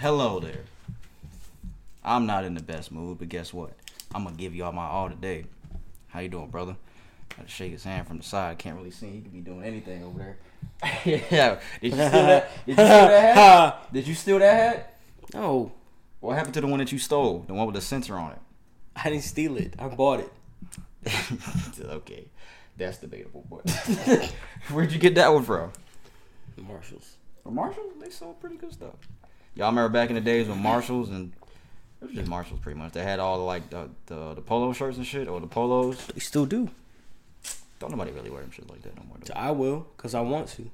Hello there. I'm not in the best mood, but guess what? I'm gonna give y'all my all today. How you doing, brother? Got to shake his hand from the side. Can't really see. He could be doing anything over there. yeah. Did you steal that? Did you steal that hat? Did you steal that hat? No, What happened to the one that you stole? The one with the sensor on it. I didn't steal it. I bought it. okay, that's debatable. But where'd you get that one from? Marshalls. From Marshalls. They sold pretty good stuff. Y'all remember back in the days when Marshalls and it was just Marshalls pretty much. They had all the, like the, the the polo shirts and shit or the polos. They still do. Don't nobody really wear them shit like that no more. So I will, cause I want to.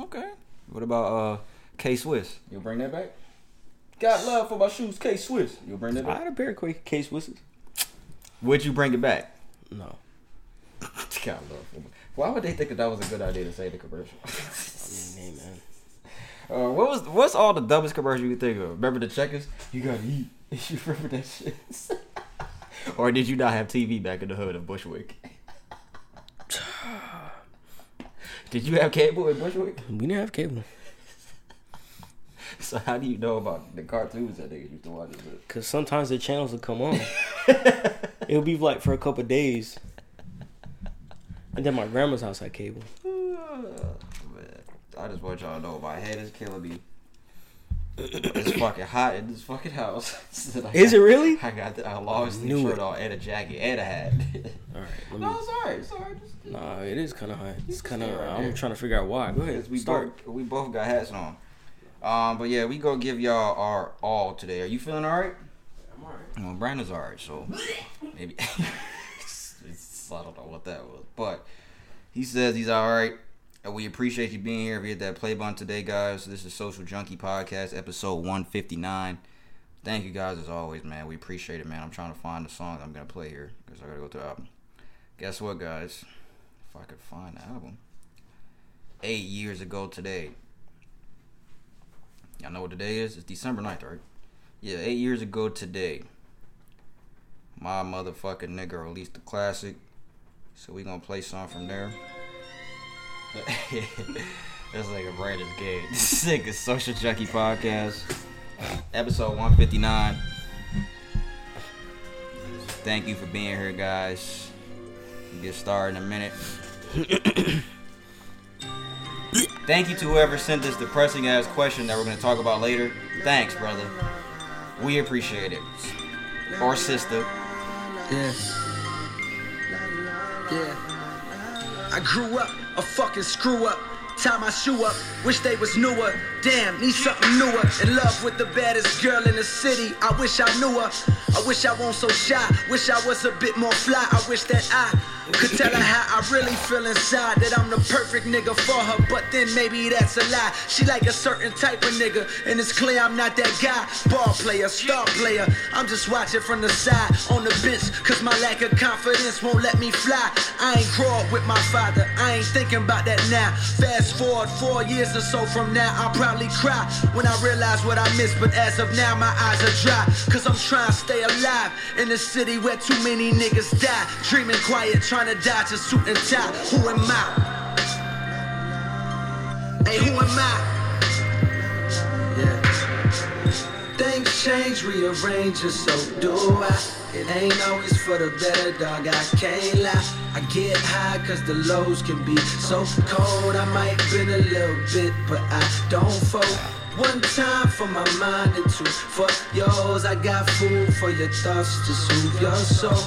Okay. What about uh K Swiss? You'll bring that back? Got love for my shoes, K Swiss. You'll bring that back. I had a pair of Quake case whistles. Would you bring it back? No, Got love for my. Why would they think that that was a good idea to say the commercial? I mean, hey man. Uh, what was what's all the dumbest commercial you think of? Remember the checkers? You gotta eat. You remember that shit? or did you not have TV back in the hood of Bushwick? did you have cable in Bushwick? We didn't have cable, So how do you know about the cartoons that niggas used to watch? cause sometimes the channels would come on. It'll be like for a couple days, and then my grandma's house had cable. Man, I just want y'all to know my head is killing me. It's fucking hot in this fucking house. So Is got- it really? I got the, a long sleeve shirt on and a jacket and a hat. All right, let no, me. it's alright. It's. Just- Nah, it is kind of hot. It's kind of. right I'm there. trying to figure out why. Go ahead. We Start. both we both got hats on. Um, but yeah, we go give y'all our all today. Are you feeling alright? I'm alright. Well, Brandon's alright, so maybe it's, it's- I don't know what that was, but he says he's alright. And we appreciate you being here. You hit that play button today, guys. This is Social Junkie Podcast, episode one fifty nine. Thank you guys as always, man. We appreciate it, man. I'm trying to find the song I'm gonna play here because I gotta go to the album. Guess what, guys? If I could find the album, eight years ago today. Y'all know what today is? It's December 9th, right? Yeah, eight years ago today. My motherfucking nigga released the classic. So we gonna play some from there. That's like a Brandon's game. Sick is Social Junkie Podcast. Episode 159. Thank you for being here, guys. We'll get started in a minute. Thank you to whoever sent this depressing ass question that we're gonna talk about later. Thanks, brother. We appreciate it. Or sister. Yeah. Yeah. I grew up a fucking screw up. Tie my shoe up, wish they was newer. Damn, need something newer. In love with the baddest girl in the city. I wish I knew her. I wish I wasn't so shy. Wish I was a bit more fly. I wish that I could tell her how I really feel inside. That I'm the perfect nigga for her, but then maybe that's a lie. She like a certain type of nigga, and it's clear I'm not that guy. Ball player, star player. I'm just watching from the side on the bench, cause my lack of confidence won't let me fly. I ain't grow up with my father, I ain't thinking about that now. Fast forward four years or so from now, I'll probably cry when I realize what I missed. But as of now, my eyes are dry, cause I'm trying to stay alive in a city where too many niggas die. Dreaming quiet, trying to dodge a suit and tie. Who am I? Hey, who am I? Yeah. Things change, rearrange, and so do I. It ain't always for the better, dog. I can't lie. I get high cause the lows can be so cold. I might bend a little bit, but I don't fold. One time for my mind and two for yours. I got food for your thoughts to soothe your soul.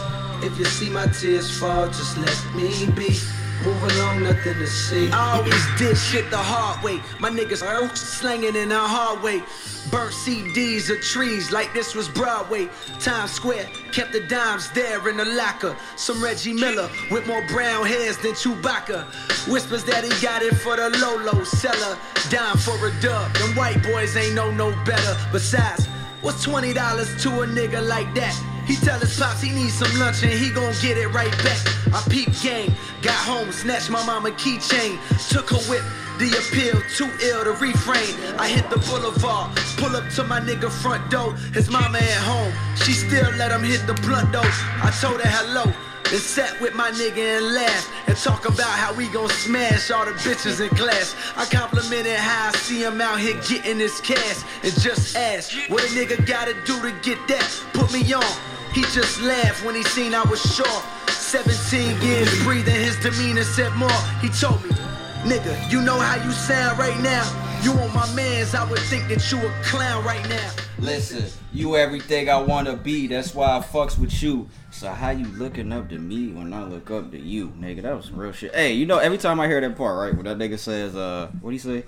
If you see my tears fall, just let me be. Move along, nothing to see. I always did shit the hard way. My niggas are slanging in the hard way. Burnt CDs of trees like this was Broadway. Times Square kept the dimes there in the locker. Some Reggie Miller with more brown hairs than Chewbacca. Whispers that he got it for the Lolo seller. Dime for a dub. Them white boys ain't know no better. Besides, what's $20 to a nigga like that? He tell his pops he needs some lunch and he gon' get it right back. I peep gang, got home, snatched my mama keychain, took her whip. The appeal too ill to refrain. I hit the boulevard, pull up to my nigga front door. His mama at home, she still let him hit the blunt though. I told her hello. And sat with my nigga and laughed and talk about how we gon' smash all the bitches in class. I complimented how I see him out here getting his cash and just asked what a nigga gotta do to get that. Put me on. He just laughed when he seen I was short. 17 years breathing, his demeanor said more. He told me, nigga, you know how you sound right now. You on my mans, I would think that you a clown right now. Listen, you everything I wanna be. That's why I fucks with you. So how you looking up to me when I look up to you, nigga? That was some real shit. Hey, you know every time I hear that part, right, when that nigga says, uh, what do you say?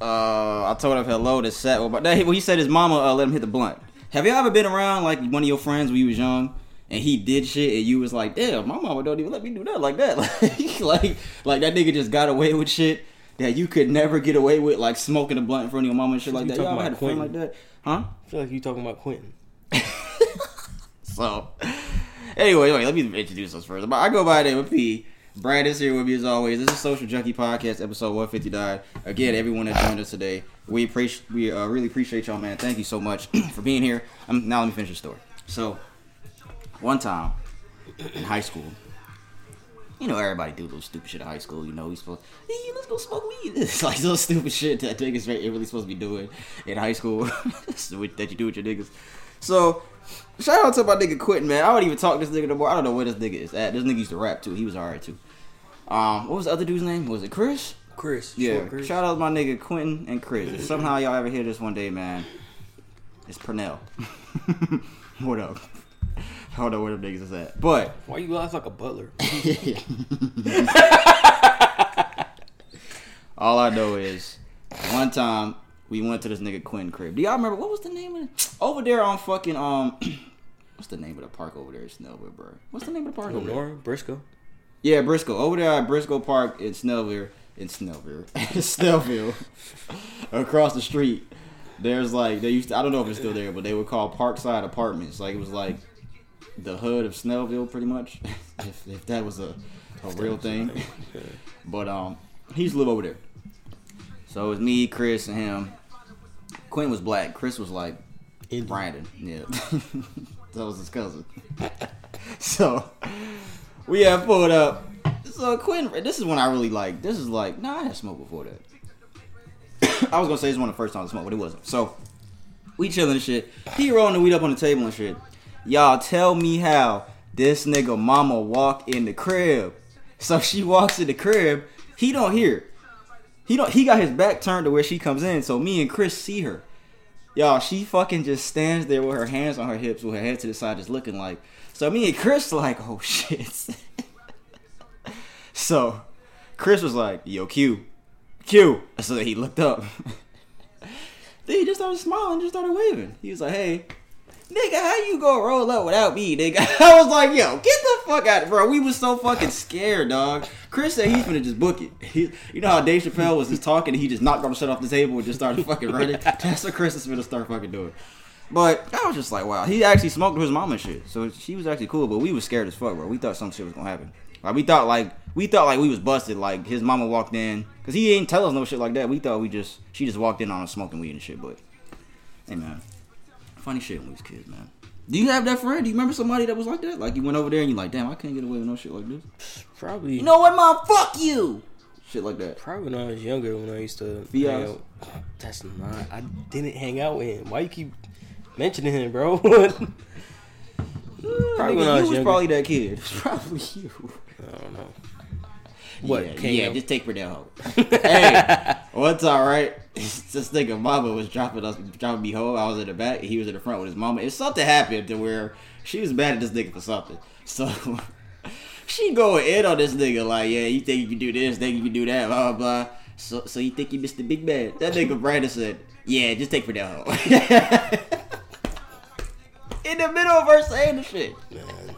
Uh, I told him hello to set. Well, but when he said his mama uh, let him hit the blunt. Have you ever been around like one of your friends when you was young? And he did shit, and you was like, "Damn, my mama don't even let me do that like that." Like, like, like that nigga just got away with shit that you could never get away with, like smoking a blunt in front of your mama and shit like that. Y'all had a friend like that, huh? I feel like you talking about Quentin. So, anyway, anyway, let me introduce us first. I go by the name of P. Brad is here with me as always. This is Social Junkie Podcast, episode 159. Again, everyone that joined us today, we appreciate, we uh, really appreciate y'all, man. Thank you so much for being here. Um, now let me finish the story. So, one time in high school, you know, everybody do little stupid shit in high school. You know, we supposed, hey, let's go smoke weed. It's like some stupid shit that niggas really really supposed to be doing in high school that you do with your niggas. So, shout out to my nigga Quentin, man. I don't even talk to this nigga no more. I don't know where this nigga is at. This nigga used to rap too. He was alright too. Um, what was the other dude's name? Was it Chris? Chris. Yeah. Chris. Shout out to my nigga Quentin and Chris. If somehow y'all ever hear this one day, man, it's Pernell. what up? I don't know where them niggas is at. But Why you laugh like a butler? all I know is one time we went to this nigga Quinn crib. Do y'all remember what was the name of it? Over there on fucking um what's the name of the park over there in Snellville, bro? What's the name of the park over there? Briscoe. Yeah, Briscoe. Over there at Briscoe Park in Snellville. In Snellville. Snellville. Across the street. There's like they used to I don't know if it's still there, but they were called Parkside Apartments. Like it was like the hood of Snellville pretty much. if, if that was a, a real thing. But um he used to live over there. So it was me, Chris, and him. Quinn was black. Chris was like Indian. Brandon. Yeah. that was his cousin. so we had pulled up. So Quinn, this is when I really like. This is like, nah, I had smoked before that. I was gonna say this is one of the first times I smoked, but it wasn't. So we chilling and shit. He rolling the weed up on the table and shit. Y'all tell me how this nigga mama walk in the crib. So she walks in the crib. He don't hear. He don't. He got his back turned to where she comes in. So me and Chris see her. Y'all, she fucking just stands there with her hands on her hips, with her head to the side, just looking like. So me and Chris like, oh shit. so Chris was like, yo, Q, Q. So he looked up. then he just started smiling, just started waving. He was like, hey, nigga, how you gonna roll up without me, nigga? I was like, yo, get the fuck out, bro. We was so fucking scared, dog. Chris said he's gonna just book it. He, you know how Dave Chappelle was just talking and he just knocked on the shit off the table and just started fucking running? That's what Chris is finna start fucking doing. But I was just like, wow, he actually smoked with his mom and shit. So she was actually cool, but we was scared as fuck, bro. We thought some shit was gonna happen. Like we thought like we thought like we was busted. Like his mama walked in because he ain't tell us no shit like that. We thought we just she just walked in on us smoking weed and shit. But hey man, funny shit when we was kids, man. Do you have that friend? Do you remember somebody that was like that? Like you went over there and you like, damn, I can't get away with no shit like this. Probably. You know what, mom? Fuck you. Shit like that. Probably when I was younger, when I used to out. That's not. I didn't hang out with him. Why you keep mentioning him, bro? Probably when I mm, was was younger. probably that kid. Probably you. I don't know. What, Yeah, yeah just take her down. hey, what's all right? This nigga mama was dropping us, dropping me home. I was in the back, he was in the front with his mama. If something happened to where she was mad at this nigga for something, so she going in on this nigga like, yeah, you think you can do this, think you can do that, blah blah blah. So, so you think you missed the big man? That nigga Brandon said, yeah, just take her down. in the middle of her saying the shit. Man,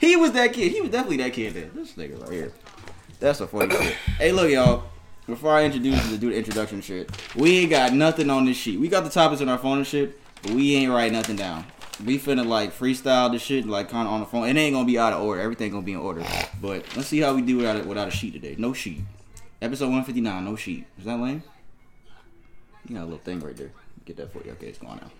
He was that kid. He was definitely that kid. Then this nigga right here. That's a funny shit. Hey, look, y'all. Before I introduce you to do the introduction shit, we ain't got nothing on this sheet. We got the topics on our phone and shit, but we ain't write nothing down. We finna like freestyle this shit like kind of on the phone. It ain't gonna be out of order. Everything gonna be in order. But let's see how we do without a, without a sheet today. No sheet. Episode 159. No sheet. Is that lame? You got a little thing right there. Get that for you. Okay, it's going out.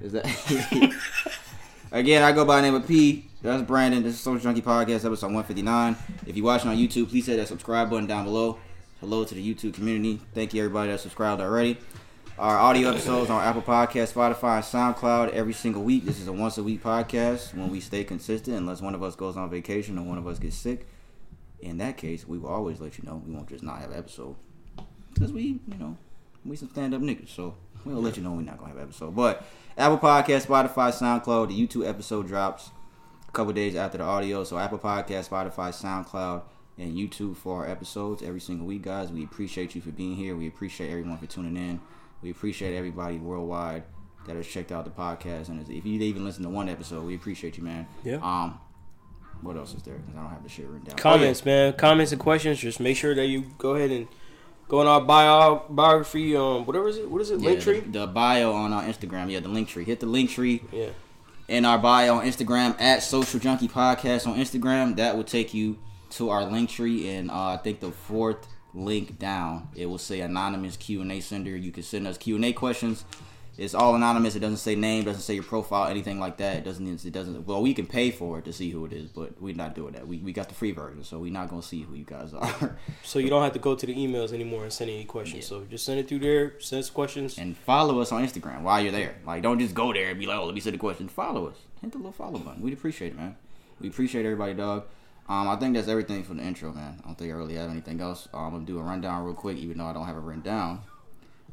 Is that? Again, I go by the name of P. That's Brandon. This is Social Junkie Podcast, episode 159. If you're watching on YouTube, please hit that subscribe button down below. Hello to the YouTube community. Thank you, everybody that subscribed already. Our audio episodes on Apple Podcast, Spotify, and SoundCloud every single week. This is a once a week podcast when we stay consistent, unless one of us goes on vacation or one of us gets sick. In that case, we will always let you know. We won't just not have an episode because we, you know, we some stand up niggas. So we'll let you know we're not gonna have an episode. But Apple Podcast, Spotify, SoundCloud. The YouTube episode drops a couple days after the audio. So Apple Podcast, Spotify, SoundCloud, and YouTube for our episodes every single week, guys. We appreciate you for being here. We appreciate everyone for tuning in. We appreciate everybody worldwide that has checked out the podcast. And if you even listen to one episode, we appreciate you, man. Yeah. Um, what else is there? 'Cause I don't have the shit written down. Comments, man. Comments and questions. Just make sure that you go ahead and go in our bio biography. Um, whatever is it? What is it? Yeah, Linktree. The, the bio on our Instagram. Yeah, the link tree. Hit the link tree Yeah. in our bio on Instagram at Social Junkie Podcast on Instagram. That will take you to our link tree, and uh, I think the fourth link down it will say anonymous Q and A sender. You can send us Q and A questions. It's all anonymous. It doesn't say name, doesn't say your profile, anything like that. It doesn't. It doesn't. Well, we can pay for it to see who it is, but we're not doing that. We, we got the free version, so we're not gonna see who you guys are. So you don't have to go to the emails anymore and send any questions. So just send it through there. Send us questions. and follow us on Instagram while you're there. Like, don't just go there and be like, "Oh, let me see the question." Follow us. Hit the little follow button. We'd appreciate it, man. We appreciate everybody, dog. Um, I think that's everything for the intro, man. I don't think I really have anything else. Um, I'm gonna do a rundown real quick, even though I don't have it written down.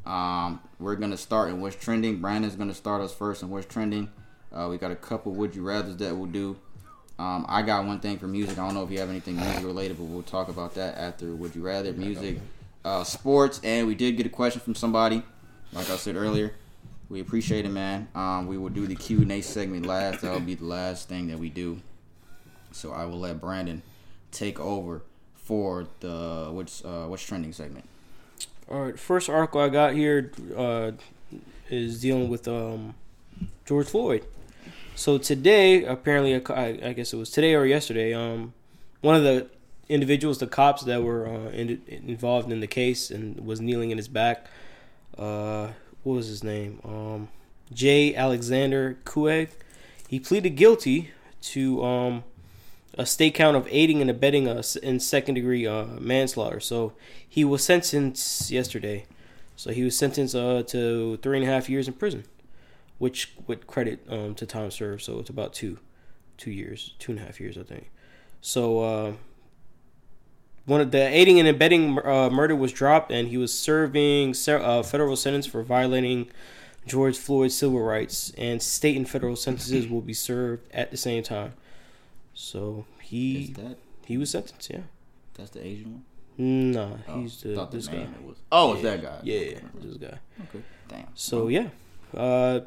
Um, we're gonna start in what's trending. Brandon's gonna start us first in what's trending. Uh, we got a couple would you rather's that we'll do. Um, I got one thing for music. I don't know if you have anything music related, but we'll talk about that after would you rather music, uh, sports, and we did get a question from somebody. Like I said earlier, we appreciate it, man. Um, we will do the Q and A segment last. That'll be the last thing that we do. So I will let Brandon take over for the what's uh, what's trending segment. All right. First article I got here uh, is dealing with um, George Floyd. So today, apparently, I, I guess it was today or yesterday. Um, one of the individuals, the cops that were uh, in, involved in the case and was kneeling in his back. Uh, what was his name? Um, J. Alexander Kueng. He pleaded guilty to um, a state count of aiding and abetting us in second degree uh, manslaughter. So he was sentenced yesterday. So he was sentenced uh, to three and a half years in prison, which with credit um, to time served. So it's about two, two years, two and a half years, I think. So uh, one of the aiding and abetting uh, murder was dropped, and he was serving a uh, federal sentence for violating George Floyd's civil rights, and state and federal sentences will be served at the same time. So he that he was sentenced. Yeah. that's the Asian one? Nah, Oh, he's the this guy. it was. Oh, it's that guy. Yeah, this guy. Okay. Damn. So yeah, uh,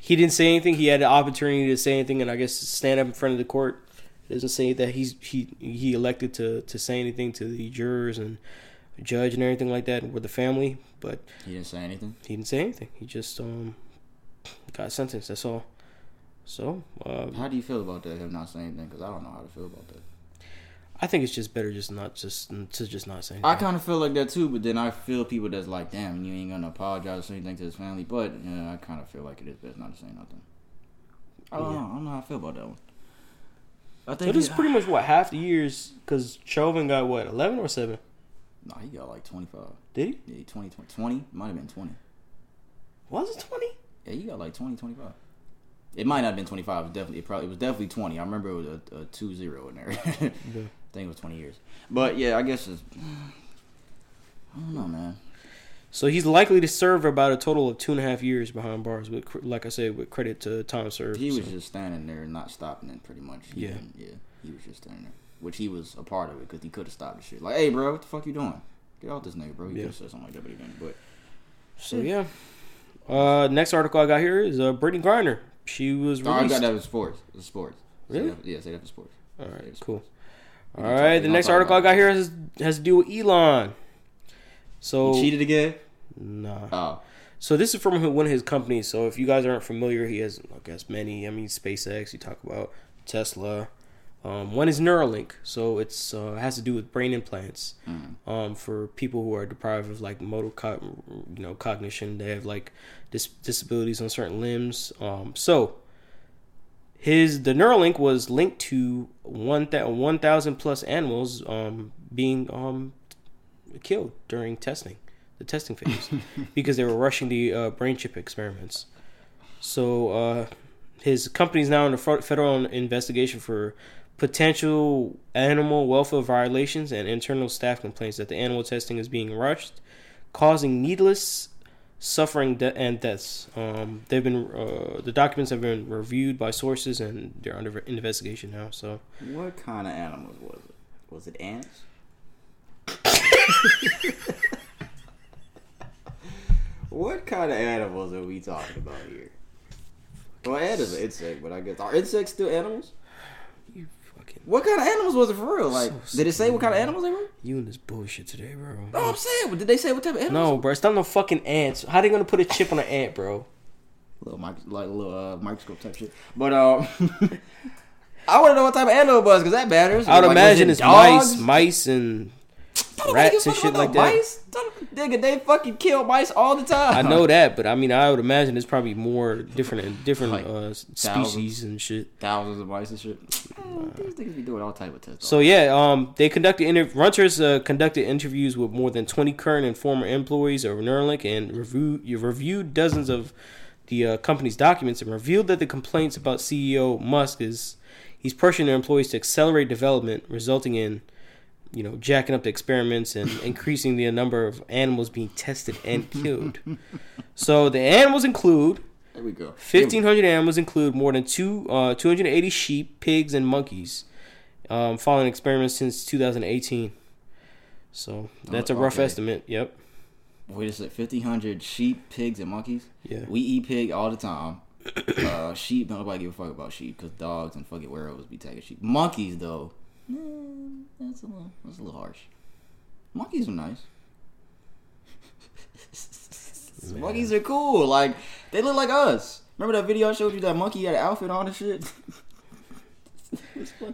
he didn't say anything. He had an opportunity to say anything, and I guess stand up in front of the court. Doesn't say that he's he he elected to to say anything to the jurors and judge and everything like that with the family, but he didn't say anything. he didn't say anything. He just um got sentenced. That's all. So uh, How do you feel about that? Him not saying anything? Because I don't know how to feel about that. I think it's just better just not just to just not say anything. I kind of feel like that too, but then I feel people that's like, damn, you ain't gonna apologize or say anything to his family. But yeah, I kind of feel like it is best not to say nothing. I don't Yeah. know. I don't know how I feel about that one. I so think this is pretty much what half the years because Chauvin got what eleven or seven? Nah, he got like 25. Did he? Yeah, 20, 20, 20? Might have been 20. Was it twenty? Yeah, he got like 20, 25. It might not have been 25. It was definitely, it probably, it was definitely 20. I remember it was a, a 2 0 in there. I think it was 20 years. But yeah, I guess it's. I don't know, man. So he's likely to serve about a total of two and a half years behind bars. With like I said, with credit to time served. He was so- just standing there, and not stopping it, pretty much. He Yeah. yeah. He was just standing there, which he was a part of it because he could have stopped the shit. Like, hey, bro, what the fuck you doing? Get off this nigga, bro. He Yeah. could have said something like that, but he didn't. But so yeah. Uh, next article I got here is uh, Brittney Griner. She was oh, I got that with sports. It's sports. Really? that- yeah, say that for sports. All right, Say right, that for cool. sports. All right, talk- the next article I got here has has to do with Elon. So He cheated again? nah. Oh. So this is from one of his companies. So if you guys aren't familiar, he has I guess many. I mean SpaceX. You talk about Tesla. Um, one is Neuralink. So it's uh, has to do with brain implants. Mm. Um, for people who are deprived of like motor, co- you know, cognition. They have like dis- disabilities on certain limbs. Um, so his the Neuralink was linked to one one thousand plus animals um, being um, killed during testing, the testing phase, because they were rushing the uh, brain chip experiments. So uh, his company's now under fe- federal investigation for potential animal welfare violations and internal staff complaints that the animal testing is being rushed, causing needless suffering de- and deaths. Um, they've been uh, the documents have been reviewed by sources and they're under investigation now. So What kind of animals was it? Was it ants? what kind of animals are we talking about here? Well, ant is an insect, but I guess are insects still animals? What kind of animals was it for real? Like, So did it say what kind of animals they were? you and this bullshit today, bro. No, I'm saying, but did they say what type of animals? No, bro, it's not no fucking ants. How they gonna put a chip on an ant, bro? little mic- like a little uh, microscope type shit. But um, I want to know what type of animal it was because that matters. I would Like, imagine it it's mice, dogs? mice, and Don't rats and shit like about that. Mice? Don't- Nigga, they fucking kill mice all the time. I know that, but I mean, I would imagine it's probably more different, different Like uh, species and shit. thousands of mice and shit. Eh, These niggas be doing all type of tests. So yeah, um, they conducted inter- Reuters uh, conducted interviews with more than twenty current and former employees of Neuralink and reviewed reviewed dozens of the uh, company's documents and revealed that the complaints about CEO Musk is he's pressuring their employees to accelerate development, resulting in you know jacking up the experiments and increasing the number of animals being tested and killed. so the animals include there we go. Fifteen hundred animals include more than two uh, two hundred eighty sheep, pigs, and monkeys, um, following experiments since two thousand eighteen. So that's a rough okay. estimate. Yep. Wait a sec. Fifteen hundred sheep, pigs, and monkeys. Yeah. We eat pig all the time. uh, sheep, nobody give a fuck about sheep because dogs and fucking werewolves be taking sheep. Monkeys though, that's a little, that's a little harsh. Monkeys are nice. Monkeys are cool. Like they look like us. Remember that video I showed you? That monkey had an outfit on and shit.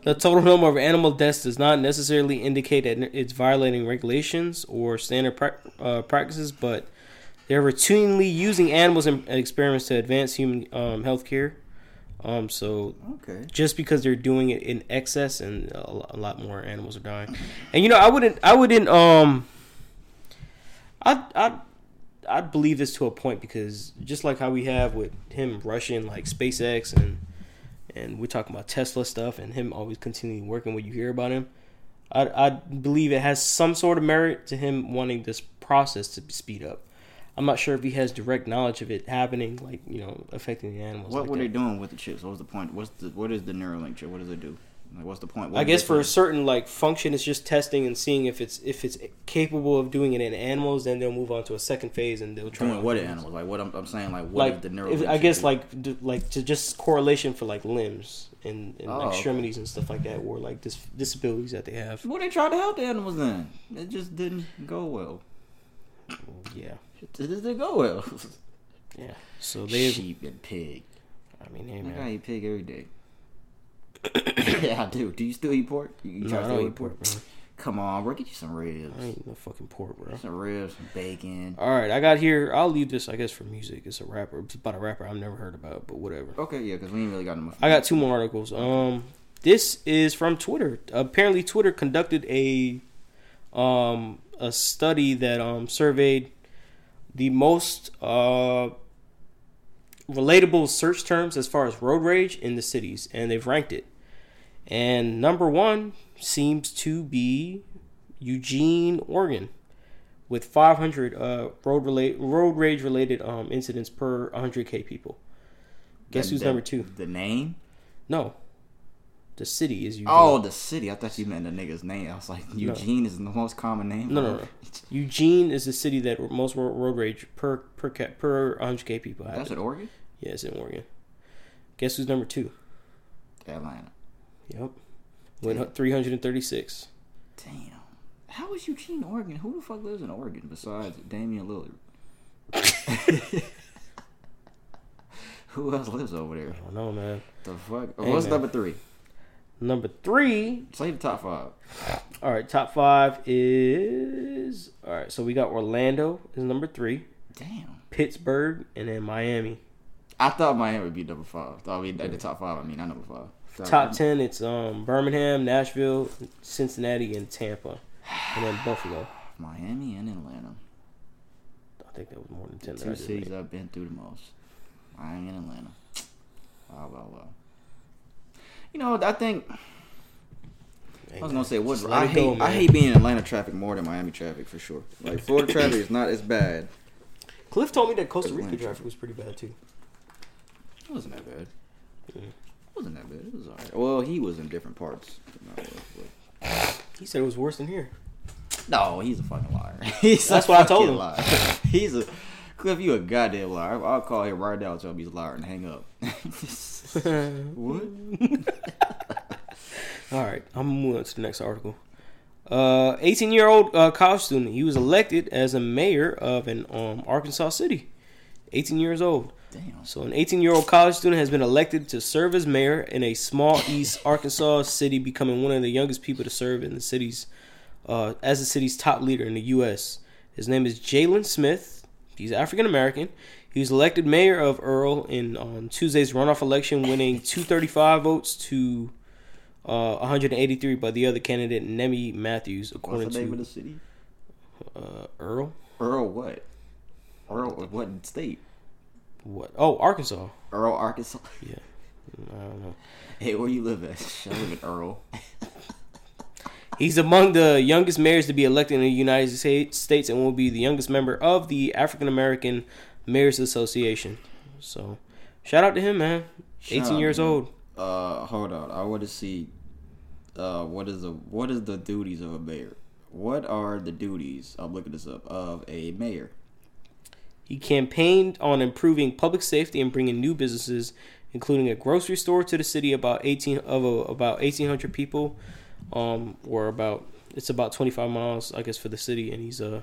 The total number of animal deaths does not necessarily indicate that it's violating regulations or standard prac uh, practices, but they're routinely using animals in experiments to advance human um, healthcare. Um, so okay. just because they're doing it in excess and a a lot more animals are dying. And you know, I wouldn't, I wouldn't, um, I, I, I'd believe this to a point because just like how we have with him rushing like SpaceX and and we're talking about Tesla stuff and him always continuing working what you hear about him. I I believe it has some sort of merit to him wanting this process to speed up. I'm not sure if he has direct knowledge of it happening, like you know, affecting the animals. What like were that. they doing with the chips? What was the point? What's the what is the Neuralink chip? What does it do? Like, what's the point? What I guess for a certain like function, it's just testing and seeing if it's if it's capable of doing it in animals. Then they'll move on to a second phase and they'll try doing what in animals? Like what I'm, I'm saying? Like what Like the Neuralink? I guess do? like d- like to just correlation for like limbs and, and Oh, okay. extremities and stuff like that, or like dis- disabilities that they have. Well, they tried to help the animals then. It just didn't go well. Yeah, It just didn't go well. yeah. So they, Sheep and pig. I mean, hey man. I eat pig every day. yeah, I do. Do you still eat pork? You, you no, try I to don't eat pork, bro. Come on, bro. Get you some ribs. I ain't no fucking pork, bro. Some ribs, some bacon. All right, I got here. I'll leave this, I guess, for music. It's a rapper. It's about a rapper I've never heard about, but whatever. Okay, yeah, because we ain't really got enough. I got two more articles. Um, this is from Twitter. Apparently, Twitter conducted a um a study that um surveyed the most uh relatable search terms as far as road rage in the cities, and they've ranked it. And number one seems to be Eugene, Oregon, with 500 uh, road relate road rage related um, incidents per 100k people. Guess That- who's that- number two? The name? No, the city is Eugene. Oh, the city. I thought you meant the nigga's name. I was like, Eugene is the most common name. No, no, no. Eugene is the city that most ro- road rage per per per 100k people have. That's in Oregon? Yeah, it's in Oregon. Guess who's number two? Atlanta. Yep, with 336. Damn. How is Eugene, Oregon? Who the fuck lives in Oregon besides Damian Lillard? Who else lives over there? I don't know, man. The fuck? Hey, What's man. number three? Number three. Say the top five. All right, top five is all right. So we got Orlando is number three, Damn. Pittsburgh, and then Miami. I thought Miami would be number five. I mean, at the top five. I mean, not number five. Top ten, it's um Birmingham, Nashville, Cincinnati, and Tampa, and then Buffalo. Miami and Atlanta. I think that was more than ten. I Two cities. I've been through the most. Miami and Atlanta. Wow, wow, wow. You know, I think I was gonna say what Just I hate. go, I hate being in Atlanta traffic more than Miami traffic for sure. Like Florida traffic is not as bad. Cliff told me that Costa Rica Atlanta. traffic was pretty bad too. It wasn't that bad. Yeah. It wasn't that bad. It was alright. Well, he was in different parts. than I was, but- He said it was worse than here. No, he's a fucking liar. He's That's what I told fucking him. Liar. He's a Cliff. You a goddamn liar. I'll call him right now and tell him he's a liar and hang up. what? All right, I'm move on to the next article. Uh, 18 year old uh, college student. He was elected as a mayor of an um, Arkansas city. 18 years old. Damn. So, an 18 year old college student has been elected to serve as mayor in a small East Arkansas city, becoming one of the youngest people to serve in the city's uh, as the city's top leader in the U.S. His name is Jaylen Smith. He's African American. He was elected mayor of Earle in on Tuesday's runoff election, winning 235 votes to uh, 183 by the other candidate, Nemi Matthews, according What's the name of to the city? uh, Earle. Earle what? Earle what state? What? Oh, Arkansas. Earle, Arkansas. Yeah, I don't know. Hey, where you live at? I live in Earle. He's among the youngest mayors to be elected in the United States and will be the youngest member of the African American Mayors Association. So, shout out to him, man. Shout 18 out, years man. old. Uh, hold on. I want to see. Uh, what is the what is the duties of a mayor? What are the duties? I'm looking this up of a mayor. He campaigned on improving public safety and bringing new businesses, including a grocery store to the city. About 18 of about 1,800 people, um, or about it's about 25 miles, I guess, for the city. And he's a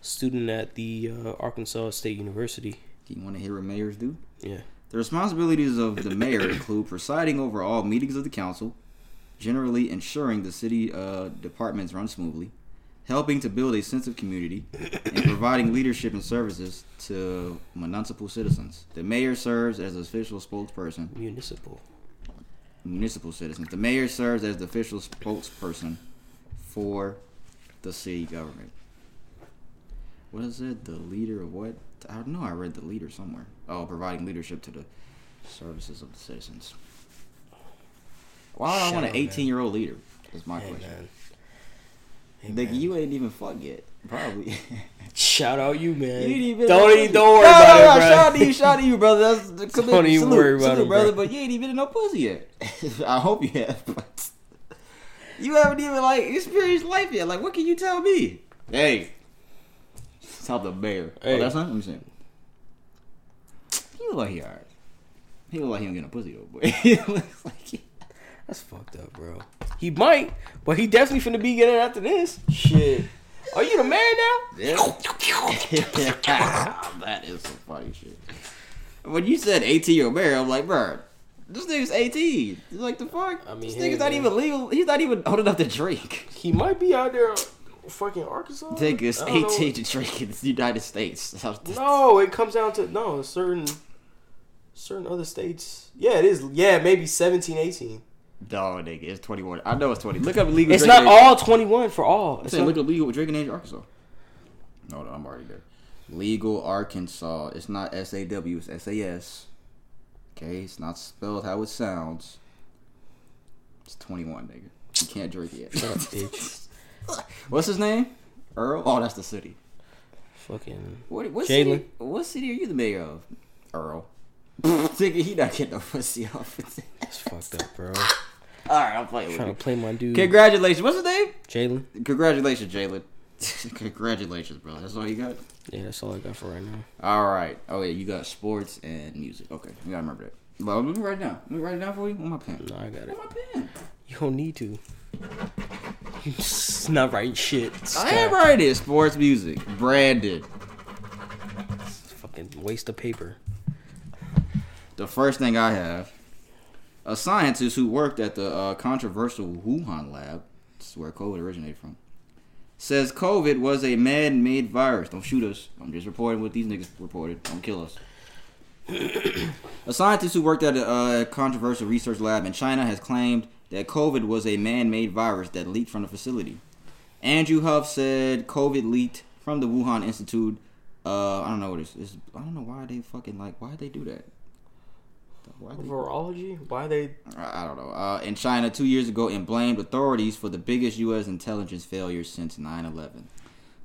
student at the uh, Arkansas State University. Do you want to hear what mayors do? Yeah. The responsibilities of the mayor include presiding over all meetings of the council, generally ensuring the city uh, departments run smoothly, helping to build a sense of community, and providing leadership and services to municipal citizens. The mayor serves as the official spokesperson Municipal. municipal citizens. The mayor serves as the official spokesperson for the city government. What is it? The leader of what? I don't know. I read the leader somewhere. Oh, providing leadership to the services of the citizens. Why would I want an Shout out, man. 18 year old leader? Is my Hey, question. man. Hey, Nigga, man. you ain't even fuck yet. Probably. Shout out you, man. You ain't even don't even, don't worry no, about no, it, no, bro. Shout out to you, shout out to you, brother. That's the. Don't even salute, worry about salute, it, brother. bro. But you ain't even in no pussy yet. I hope you have, but you haven't even like experienced life yet. Like, what can you tell me? Hey, tell the bear. Oh, hey. Oh, that's not. what I'm saying. He look like he alright. He look like he don't get no pussy though, boy. he looks like he. That's fucked up, bro. He might, but he definitely finna be getting it after this. Shit. Are you the mayor now? Yeah. that is some funny shit. When you said 18 year old mayor, I'm like, bro, this nigga's 18. He's like, the fuck? I mean, this nigga's not man. even legal. He's not even old enough to drink. He might be out there, fucking Arkansas. Take us I don't 18 know. to drink in the United States. No, it comes down to no certain, certain other states. Yeah, it is. Yeah, maybe 17, 18. No, nigga, it's 21. I know it's 20. Look up legal It's not all twenty one for all. It's saying look up legal drinking age Arkansas. No, no, I'm already there. Legal Arkansas. It's not S A W. It's S A S. Okay, it's not spelled how it sounds. It's 21, nigga. You can't drink yet. Shut up, bitch. What's his name? Earle. Oh, that's the city. Fucking. What? What city? What city are you the mayor of? Earle. Nigga, he not getting no pussy off. it's fucked up, bro. All right, I'm playing with Trying you. to play my dude, Congratulations. What's his name? Jaylen. Congratulations, Jaylen. Congratulations, bro. That's all you got. Yeah, that's all I got for right now. All right. Oh yeah, you got sports and music. Okay, you gotta remember that. Well, let me write it down. Let me write it down for you. With my pen. No, I got it. With my pen. You don't need to. You just not writing shit. I am writing it. Sports, music, Branded. Brandon. Fucking waste of paper. The first thing I have, a scientist who worked at the uh, controversial Wuhan lab, where COVID originated from, says COVID was a man-made virus. Don't shoot us. I'm just reporting what these niggas reported. Don't kill us. A scientist who worked at a uh, controversial research lab in China has claimed that COVID was a man-made virus that leaked from the facility. Andrew Huff said COVID leaked from the Wuhan Institute. Uh, I don't know what it's, it's. I don't know why they fucking like. Why they do that? Why they, Virology? Why they? I don't know. Uh, in China two years ago and blamed authorities for the biggest U.S. intelligence failure since 9 11.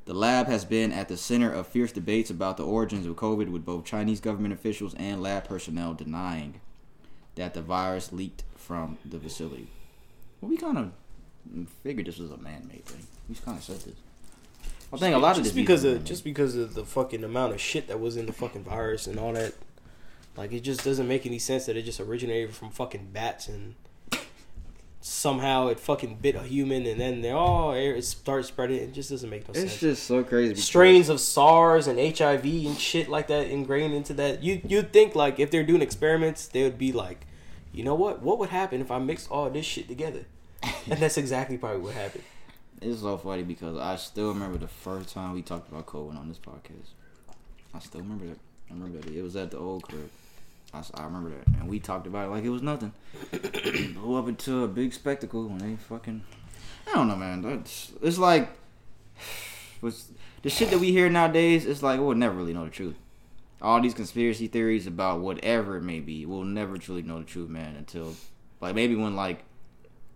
The lab has been at the center of fierce debates about the origins of COVID, with both Chinese government officials and lab personnel denying that the virus leaked from the facility. Well, we kind of figured this was a man made thing. We kind of said this. I think a lot of just this because of man-made. just because of the fucking amount of shit that was in the fucking virus and all that. Like it just doesn't make any sense that it just originated from fucking bats and somehow it fucking bit a human and then they oh it starts spreading. It just doesn't make no It's sense. It's just so crazy. strains of SARS and HIV and shit like that ingrained into that. You you'd think like if they're doing experiments, they would be like, you know what? What would happen if I mixed all this shit together? and that's exactly probably what happened. It's so funny because I still remember the first time we talked about COVID on this podcast. I still remember that. I remember that. It was at the old crib. I, I remember that. And we talked about it like it was nothing. Blew up into a big spectacle when they fucking. I don't know, man. That's, it's like. Was, the shit that we hear nowadays, it's like we'll never really know the truth. All these conspiracy theories about whatever it may be, we'll never truly know the truth, man, until. Like maybe when, like,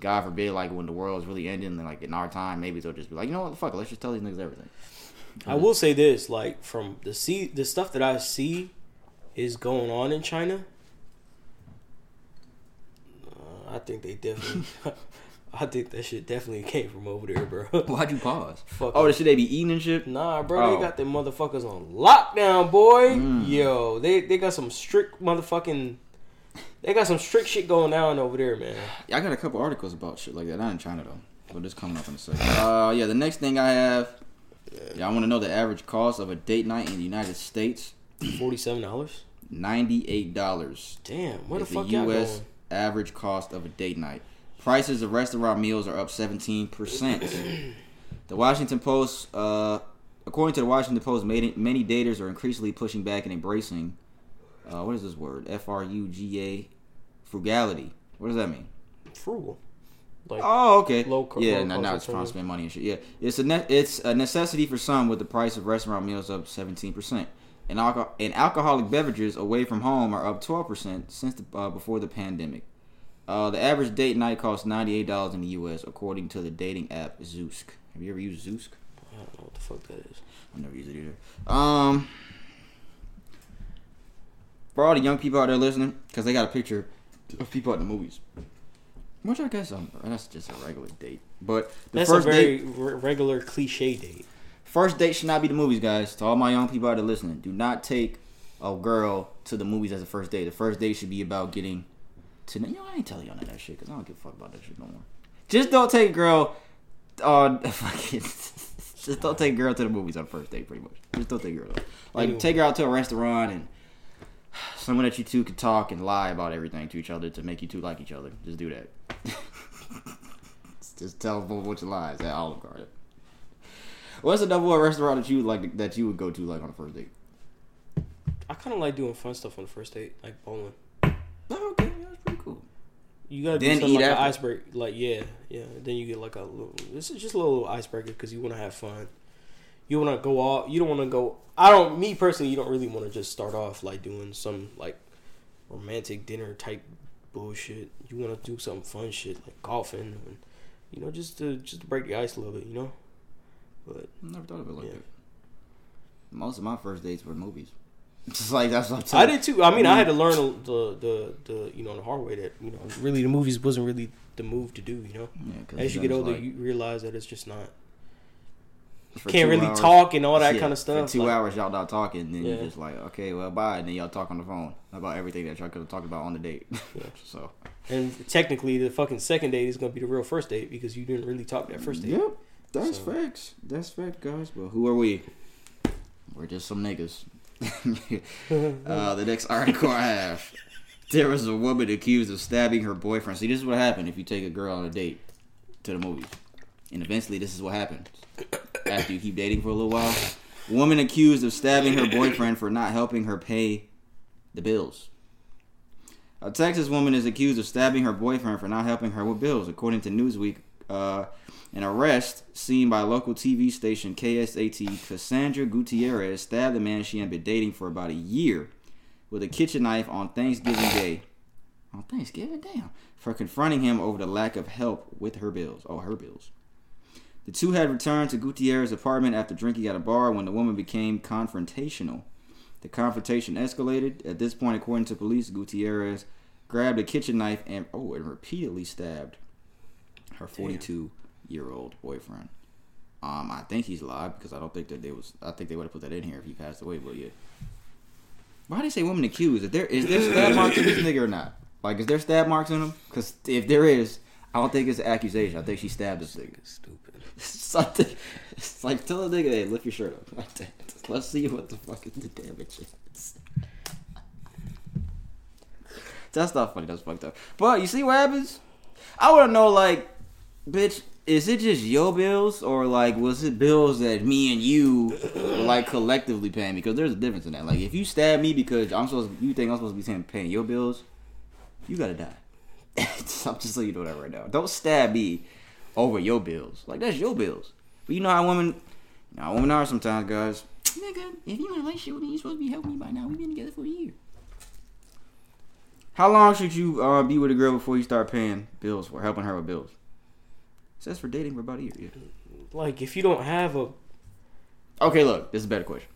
God forbid, like when the world's really ending, like in our time, maybe they'll just be like, you know what, the fuck, let's just tell these niggas everything. I will say this, like from the see the stuff that I see is going on in China. Uh, I think they definitely. I think that shit definitely came from over there, bro. Why'd you pause? Fuck Oh, the shit they be eating and shit. Nah, bro, Oh. they got them motherfuckers on lockdown, boy. Mm. Yo, they they got some strict motherfucking. They got some strict shit going down over there, man. Yeah, I got a couple articles about shit like that. Not in China though, but it's coming up in a second. Uh, yeah, the next thing I have. Yeah, I want to know the average cost of a date night in the United States. Forty seven dollars. Ninety-eight dollars. Damn, where the is fuck the U.S. average cost of a date night. Prices of restaurant meals are up 17%. the Washington Post, uh, according to the Washington Post, many, many daters are increasingly pushing back and embracing, uh, what is this word? F R U G A, frugality. What does that mean? Frugal. Like Oh, okay. low co- yeah, low now, now it's trying to spend money and shit. Yeah, it's a ne- it's a necessity for some with the price of restaurant meals up 17%. And, and alcoholic beverages away from home are up 12% since the, uh, before the pandemic. Uh, the average date night costs $98 in the U.S. according to the dating app Zoosk. Have you ever used Zoosk? I don't know what the fuck that is. I've never used it either. Um, for all the young people out there listening, because they got a picture of people at the movies. Which I guess um, that's just a regular date. But the That's first a very date, re- regular cliche date. First date should not be the movies, guys. To all my young people out there listening, do not take a girl to the movies as a first date. The first date should be about getting to know. You know, I ain't telling y'all none of that shit because I don't give a fuck about that shit no more. Just don't take a girl uh, on fucking. Just don't take a girl to the movies on first date, pretty much. Just don't take a girl. Though. Like take her out to a restaurant and someone that you two could talk and lie about everything to each other to make you two like each other. Just do that. Just tell them a bunch of lies at Olive Garden. What's another restaurant that you would like that you would go to like on a first date? I kind of like doing fun stuff on the first date, like bowling. Oh, okay, yeah, that's pretty cool. You gotta do something eat like an after. icebreaker. Like yeah, yeah. Then you get like a little. This is just a little icebreaker because you want to have fun. You want to go all. You don't want to go. I don't. Me personally, you don't really want to just start off like doing some like romantic dinner type bullshit. You want to do some fun shit like golfing, and, you know, just to just to break the ice a little bit. You know. But I never thought of it like Yeah. that. Most of my first dates were movies. Just like that's what I'm I did too. I mean, I had to learn the the the you know the hard way that you know really the movies wasn't really the move to do. You know. Yeah, 'cause As you get older, like, you realize that it's just not. for Can't really hours- talk and all that yeah, kind of stuff. For two like- hours, y'all not talking. and Then Yeah. you're just like, okay, well, bye. And then y'all talk on the phone about everything that y'all could have talked about on the date. Yeah. so. And technically, the fucking second date is gonna be the real first date because you didn't really talk that first date. Yep, that's So- facts. That's fact, guys. But who are we? We're just some niggas. uh, the next article I have. There was a woman accused of stabbing her boyfriend. See, this is what happened if you take a girl on a date to the movies. And eventually, this is what happens. After you keep dating for a little while. Woman accused of stabbing her boyfriend for not helping her pay the bills. A Texas woman is accused of stabbing her boyfriend for not helping her with bills, according to Newsweek. Uh, an arrest seen by local TV station KSAT, Cassandra Gutierrez stabbed the man she had been dating for about a year with a kitchen knife on Thanksgiving Day. On Thanksgiving, damn, for confronting him over the lack of help with her bills. Oh, her bills. The two had returned to Gutierrez's apartment after drinking at a bar when the woman became confrontational. The confrontation escalated. At this point, according to police, Gutierrez grabbed a kitchen knife and oh, and repeatedly stabbed her 42 year old boyfriend. Um, I think he's alive because I don't think that they was. I think they would have put that in here if he passed away. But yeah, why do they say women accused? Is there is there stab marks in this nigga or not? Like, is there stab marks in him? Because if there is, I don't think it's an accusation. I think she stabbed this nigga. Stupid. Something. It's like tell a nigga, hey, lift your shirt up like that. Let's see what the fuck is the damage is. That's not funny. That's fucked up. But you see what happens? I want to know, like, bitch, is it just your bills or like was it bills that me and you were, like collectively paying? Because there's a difference in that. Like, if you stab me because I'm supposed, you think I'm supposed to be paying your bills, you gotta die. I'm just letting you know that right now. Don't stab me over your bills. Like that's your bills. But you know how women, you know how women are sometimes, guys. Nigga, if you in a relationship with me, you supposed to be helping me by now. We've been together for a year. How long should you uh, be with a girl before you start paying bills for helping her with bills? It says for dating for about a year. Yeah. Like if you don't have a Okay, look, this is a better question.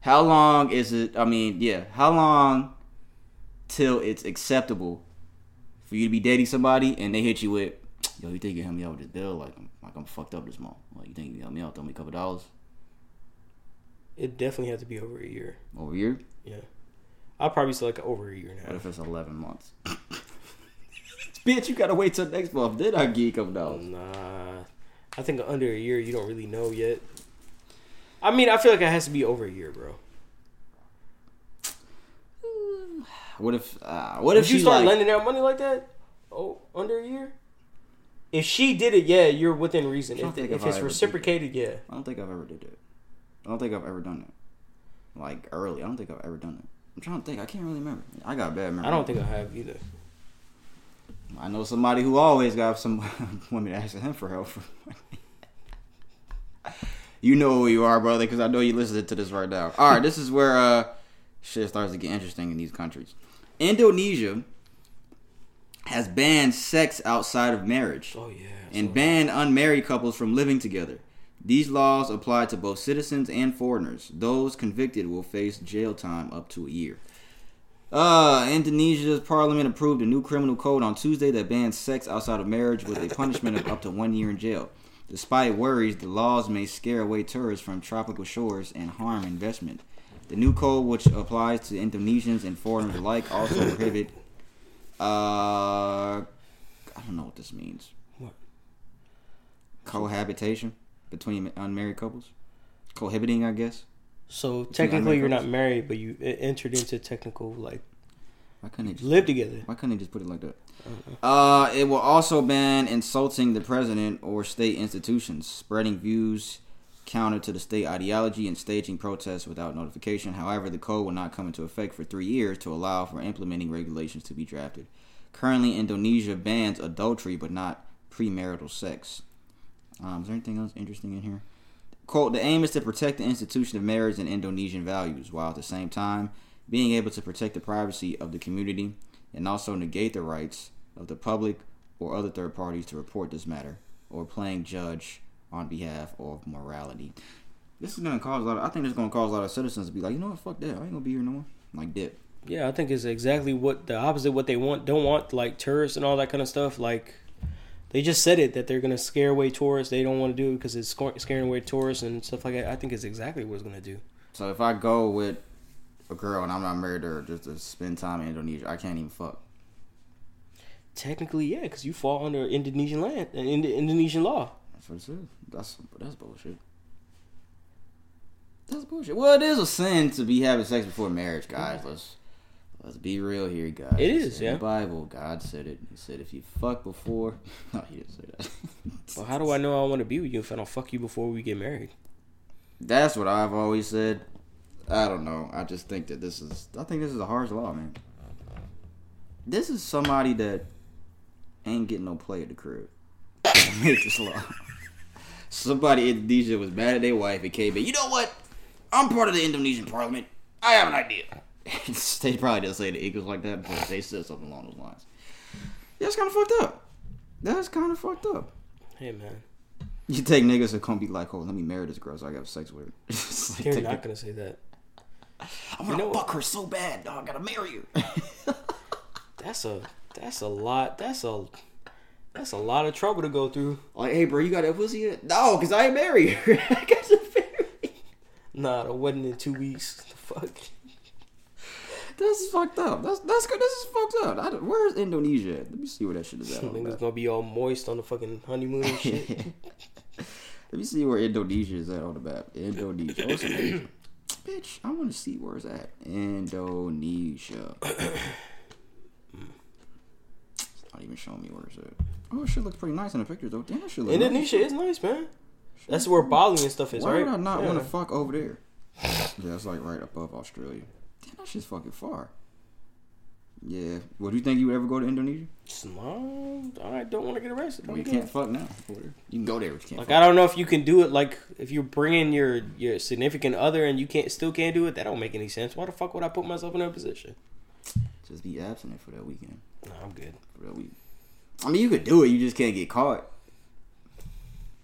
How long is it? I mean, yeah, how long till it's acceptable for you to be dating somebody and they hit you with, yo, you think you help me out with this bill? Like, I'm, like I'm fucked up this month. Like, you think you can help me out? Throw me a couple dollars it definitely has to be over a year. over a year? Yeah. I'll probably say like over a year now. a What if it's 11 months? Bitch, you gotta wait till next month. Then I a couple dollars. Nah. I think under a year you don't really know yet. I mean, I feel like it has to be over a year, bro. What if? Uh, what if If you she start like? lending out money like that, oh, under a year. If she did it, yeah, you're within reason. If, if it's reciprocated, yeah. I don't think I've ever did that. I don't think I've ever done it. Like early, I don't think I've ever done it. I'm trying to think. I can't really remember. I got bad memory. I don't think I have either. I know somebody who always got some women asking him for help. you know who you are, brother, because I know you listening to this right now. All right, this is where uh, shit starts to get interesting in these countries. Indonesia has banned sex outside of marriage Oh yeah. and banned unmarried couples from living together. These laws apply to both citizens and foreigners. Those convicted will face jail time up to a year. Uh, Indonesia's parliament approved a new criminal code on Tuesday that bans sex outside of marriage with a punishment of up to one year in jail. Despite worries, the laws may scare away tourists from tropical shores and harm investment. The new code, which applies to Indonesians and foreigners alike, also prohibit. Uh, I don't know what this means. What? Cohabitation between unmarried couples. Cohabiting, I guess. So technically, you're not married, but you entered into technical like Why couldn't they just live together. Why couldn't they just put it like that? Uh, it will also ban insulting the president or state institutions, spreading views counter to the state ideology, and staging protests without notification. However, the code will not come into effect for three years to allow for implementing regulations to be drafted. Currently, Indonesia bans adultery but not premarital sex. Um, is there anything else interesting in here? Quote, the aim is to protect the institution of marriage and Indonesian values, while at the same time being able to protect the privacy of the community and also negate the rights of the public or other third parties to report this matter or playing judge on behalf of morality. This is gonna cause a lot. Of, I think is gonna cause a lot of citizens to be like, you know what, fuck that, I ain't gonna be here no more. Like dip. Yeah, I think it's exactly what the opposite what they want. Don't want like tourists and all that kind of stuff. Like they just said it that they're gonna scare away tourists. They don't want to do it because it's scaring away tourists and stuff like that. I think it's exactly what it's gonna do. So if I go with a girl and I'm not married to her just to spend time in Indonesia, I can't even fuck. Technically, yeah, because you fall under Indonesian land and Ind- Indonesian law. That's what it says. That's that's bullshit. That's bullshit. Well, it is a sin to be having sex before marriage, guys. Let's let's be real here, guys. It's is, in yeah. The Bible, God said it. He said if you fuck before, no, he didn't say that. Well, how do I know I want to be with you if I don't fuck you before we get married? That's what I've always said. I don't know. I just think that this is. I think this is a harsh law, man. This is somebody that ain't getting no play at the crib. Made this law. Somebody in Indonesia was mad at their wife and came in. You know what? I'm part of the Indonesian parliament. I have an idea. they probably didn't say the Eagles like that, but they said something along those lines. Yeah, that's kind of fucked up. That's kind of fucked up. Hey man, You take niggas that come be like, oh, let me marry this girl so I got sex with her. It's like, you're not gonna say that. I want to know what? fuck her so bad, dog. I gotta marry her. That's a that's a lot. That's a that's a lot of trouble to go through. like, hey, bro, you got that pussy yet? No, because I ain't married her. I got to marry. Nah, the wedding in two weeks. The fuck. That's fucked up. That's that's good. This is fucked up. I where's Indonesia? Let me see where that shit is at. Niggas gonna be all moist on the fucking honeymoon and shit. Let me see where Indonesia is at on the map. Indonesia. Bitch, I want to see where it's at. Indonesia. It's not even showing me where it's at. Oh, it shit looks pretty nice in the pictures, though. Damn, that shit look Indonesia is nice, man. That's where Bali and stuff is, Why right? would I not yeah. want to fuck over there? Yeah, it's like right above Australia. Damn, that shit's fucking far. Yeah. Well, do you think you would ever go to Indonesia? No, I don't want to get arrested. Well, I'm you can't fuck now. You can go there, but you can't Like. I don't know if you can do it. Like if you're bringing your your significant other and you can't still can't do it, that don't make any sense. Why the fuck would I put myself in that position? Just be absent for that weekend. No, I'm good. For that week. I mean, you could do it. You just can't get caught.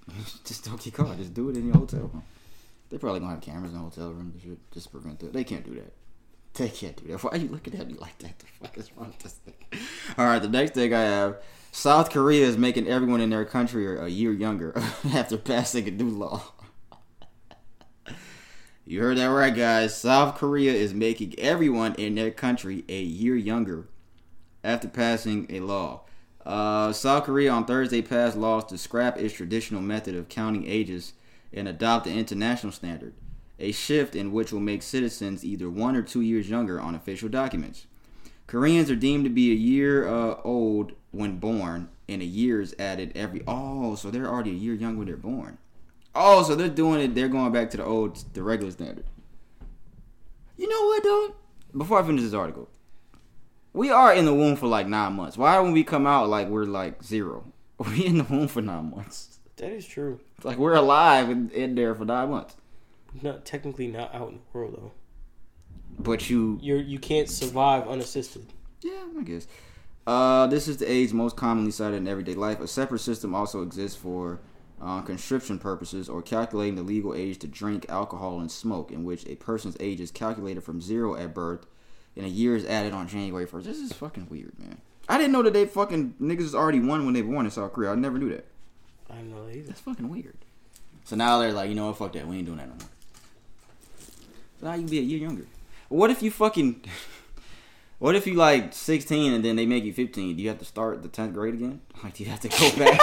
just don't get caught. Just do it in your hotel room. They probably gonna have cameras in the hotel room and shit. Just prevent that. They can't do that. They can't do that. Why are you looking at me like that? The fuck is wrong with this thing? All right, the next thing I have: South Korea is making everyone in their country a year younger after passing a new law. You heard that right, guys. South Korea is making everyone in their country a year younger after passing a law. Uh, South Korea on Thursday passed laws to scrap its traditional method of counting ages and adopt an international standard, a shift in which will make citizens either one or two years younger on official documents. Koreans are deemed to be a year uh, old when born, and a year is added every. Oh, so they're already a year young when they're born. Oh, so they're doing it. They're going back to the old, the regular standard. You know what, though? Before I finish this article, we are in the womb for like nine months. Why don't we come out like we're like zero? We in the womb for nine months. That is true. Like we're alive in, in there for nine months. Not technically not out in the world though. But you, You're you can't survive unassisted. yeah, I guess. Uh, this is the age most commonly cited in everyday life. A separate system also exists for uh, conscription purposes or calculating the legal age to drink alcohol and smoke, in which a person's age is calculated from zero at birth and a year is added on January 1st. This is fucking weird, man. I didn't know that they fucking niggas is already won when they were born in South Korea. I never knew that. I know that either. That's fucking weird. So now they're like, you know what, fuck that. We ain't doing that no more. So now you can be a year younger. What if you fucking. What if you like 16 and then they make you 15? Do you have to start the 10th grade again? Like, do you have to go back?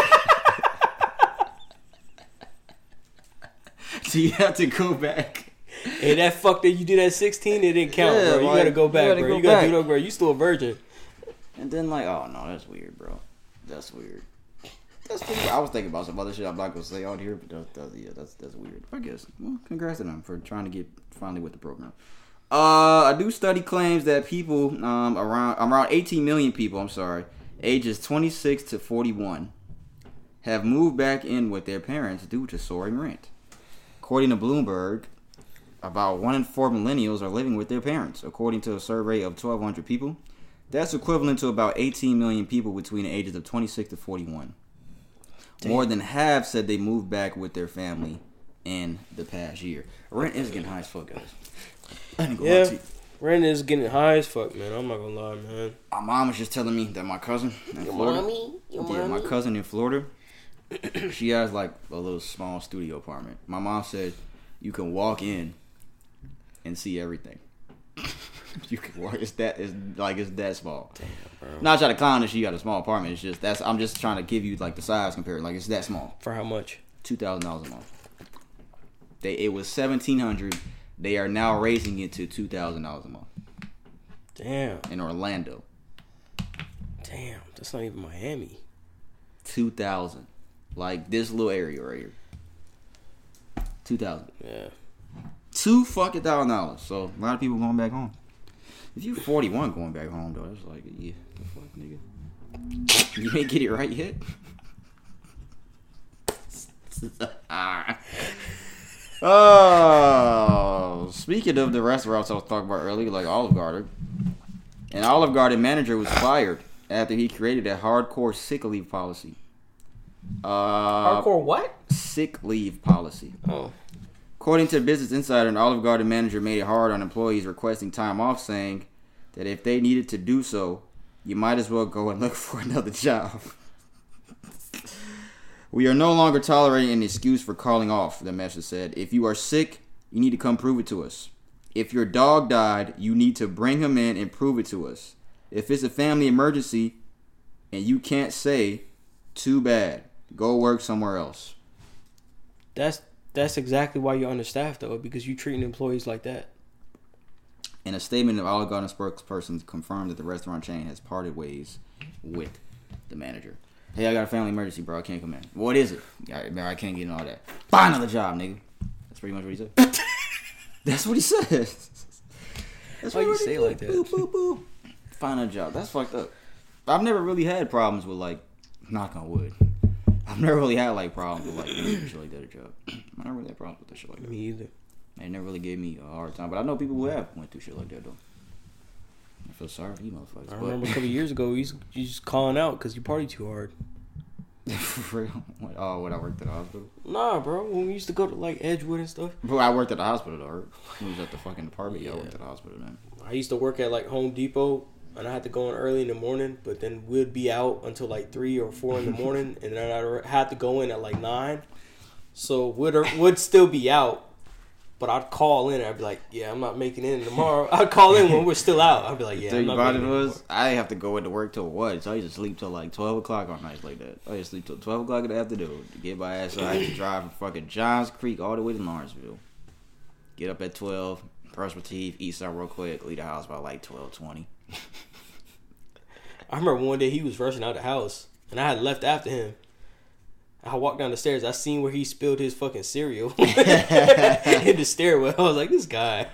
do you have to go back? Hey, that fuck that you did at 16, it didn't count, Yeah, bro. You like, gotta go you back, gotta bro. go you gotta back. do that, bro. You still a virgin. And then like, oh no, that's weird, bro. That's weird. That's pretty, I was thinking about some other shit I'm not gonna say on here, but that's, that's yeah, that's that's weird. I guess. Well, congrats to them for trying to get finally with the program. Uh, a new study claims that people um around around 18 million people, I'm sorry, ages 26 to 41, have moved back in with their parents due to soaring rent. According to Bloomberg, about one in four millennials are living with their parents, according to a survey of 1,200 people. That's equivalent to about 18 million people between the ages of 26 to 41. More than half said they moved back with their family in the past year. Rent is getting high as fuck, guys. I ain't gonna lie Yeah. to you. Rent is getting high as fuck, man. I'm not gonna lie, man. My mom was just telling me that my cousin in Florida, yeah, my cousin in Florida, she has like a little small studio apartment. My mom said you can walk in and see everything. you can work. It's that. It's like it's that small. Damn, not trying to clown that she got a small apartment. It's just that's. I'm just trying to give you like the size compared. Like it's that small. For how much? Two thousand dollars a month. They it was seventeen hundred. They are now raising it to two thousand dollars a month Damn, in Orlando. damn. That's not even Miami. Two thousand, like this little area right here. Two thousand. Yeah. Two fucking thousand dollars. So a lot of people going back home. If you 41 going back home though, it's like yeah, the fuck nigga. You ain't get it right yet. oh, speaking of the restaurants I was talking about earlier, like Olive Garden, an Olive Garden manager was fired after he created a hardcore sick leave policy. Uh, Hardcore what? sick leave policy. Oh, According to Business Insider, an Olive Garden manager made it hard on employees requesting time off, saying that if they needed to do so, you might as well go and look for another job. we are no longer tolerating an excuse for calling off, the message said. If you are sick, you need to come prove it to us. If your dog died, you need to bring him in and prove it to us. If it's a family emergency and you can't say, too bad, go work somewhere else. that's that's exactly why you're understaffed though, because you're treating employees like that. In a statement, the Olive Garden spokesperson confirmed that the restaurant chain has parted ways with the manager. Hey, I got a family emergency, bro. I can't come in. What is it? I, man, I can't get in all that. Find another job, nigga. That's pretty much what he said. That's what he said. That's Why you say like that? Boop, boop, boop. Find a job. That's fucked up. I've never really had problems with like, knock on wood. I've never really had like problems with like shit like that at job. I never really had problems with that shit like that. Me either. They never really gave me a hard time, but I know people who have went through shit like that though. I feel sorry for you motherfuckers. I but- remember a couple years ago, you just, you just calling out because you party too hard. for real. What, oh, when I worked at the hospital. Nah, bro. When we used to go to like Edgewood and stuff, Bro, I worked at the hospital though. right? When we was at the fucking apartment. Yeah, I worked at the hospital then. I used to work at like Home Depot, and I had to go in early in the morning. But then we'd be out until like three or four in the morning, and then I had to go in at like nine. So would would still be out, but I'd call in. And I'd be like, "Yeah, I'm not making it in tomorrow." I'd call in when we're still out. I'd be like, "Yeah, I'm not about it making it was I have to go into work till what? So I used to sleep till like twelve o'clock on nights like that. I used to sleep till twelve o'clock in the afternoon to get my ass. So I had to drive from fucking Johns Creek all the way to Lawrenceville. Get up at twelve, brush my teeth, eat something real quick, leave the house by like twelve twenty. I remember one day he was rushing out the house, and I had left after him. I walked down the stairs. I seen where he spilled his fucking cereal in the stairwell. I was like, "This guy."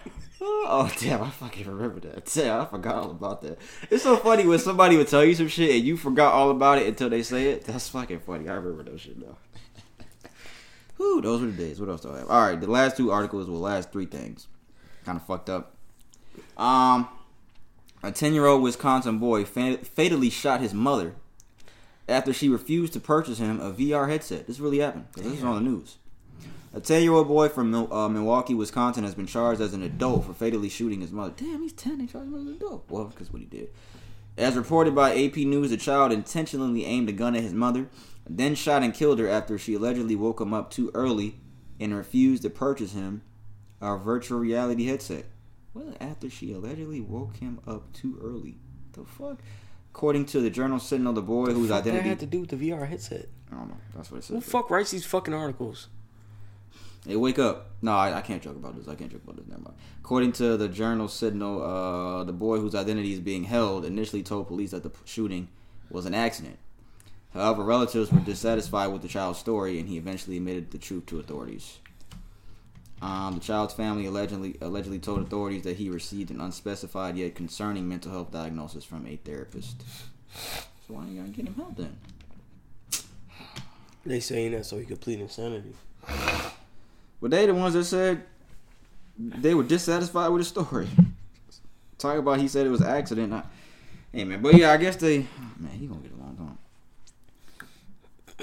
Oh damn! I fucking remember that. Damn, I forgot all about that. It's so funny when somebody would tell you some shit and you forgot all about it until they say it. That's fucking funny. I remember those shit now. Whew, those were the days. What else do I have? All right, the last two articles were last three things. Kind of fucked up. Um, a ten-year-old Wisconsin boy fa- fatally shot his mother after she refused to purchase him a VR headset. This really happened. 'cause This is on the news. A 10 year old boy from uh, Milwaukee, Wisconsin has been charged as an adult for fatally shooting his mother. Damn, he's 10. They charged him as an adult. Well, because what he did. As reported by AP News, the child intentionally aimed a gun at his mother, then shot and killed her after she allegedly woke him up too early and refused to purchase him a virtual reality headset. Well, after she allegedly woke him up too early. The fuck? According to the Journal Sentinel, the boy whose Fuck that identity. had to do with the VR headset. I don't know. That's what it Who says. the fuck writes these fucking articles? Hey, wake up. No, I, I can't joke about this. I can't joke about this. Never mind. According to the Journal Sentinel, uh, the boy whose identity is being held initially told police that the shooting was an accident. However, relatives were dissatisfied with the child's story, and he eventually admitted the truth to authorities. Um, the child's family allegedly allegedly told authorities that he received an unspecified yet concerning mental health diagnosis from a therapist. So why ain't you gonna get him help then? They saying that so he could plead insanity. But they the ones that said they were dissatisfied with the story. Talk about he said it was accident. I, hey man, but yeah, I guess they man, he gonna get a long time.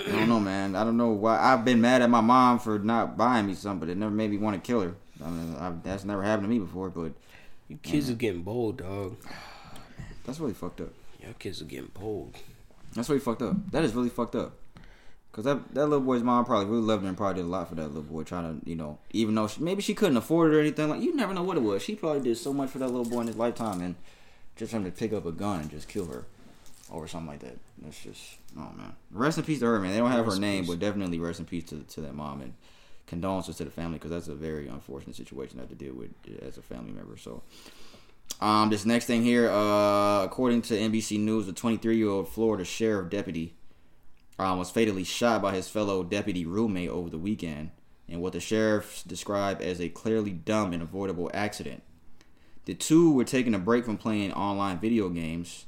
I don't know, man. I don't know why I've been mad at my mom for not buying me something, but it never made me want to kill her. I mean, I, that's never happened to me before, but You kids are getting bold, dog. that's really fucked up. Y'all kids are getting bold. That's really fucked up. That is really fucked up. Cause that that little boy's mom probably really loved him and probably did a lot for that little boy. Trying to, you know, even though she, maybe she couldn't afford it or anything, like you never know what it was. She probably did so much for that little boy in his lifetime, and just for him to pick up a gun and just kill her or something like that. That's just, oh man. Rest in peace to her, man. They don't have Rest her name, peace. but definitely rest in peace to to that mom and condolences to the family because that's a very unfortunate situation to have to deal with as a family member. So. Um, this next thing here, uh, according to NBC News, a 23 year old Florida sheriff deputy um, was fatally shot by his fellow deputy roommate over the weekend in what the sheriffs described as a clearly dumb and avoidable accident. The two were taking a break from playing online video games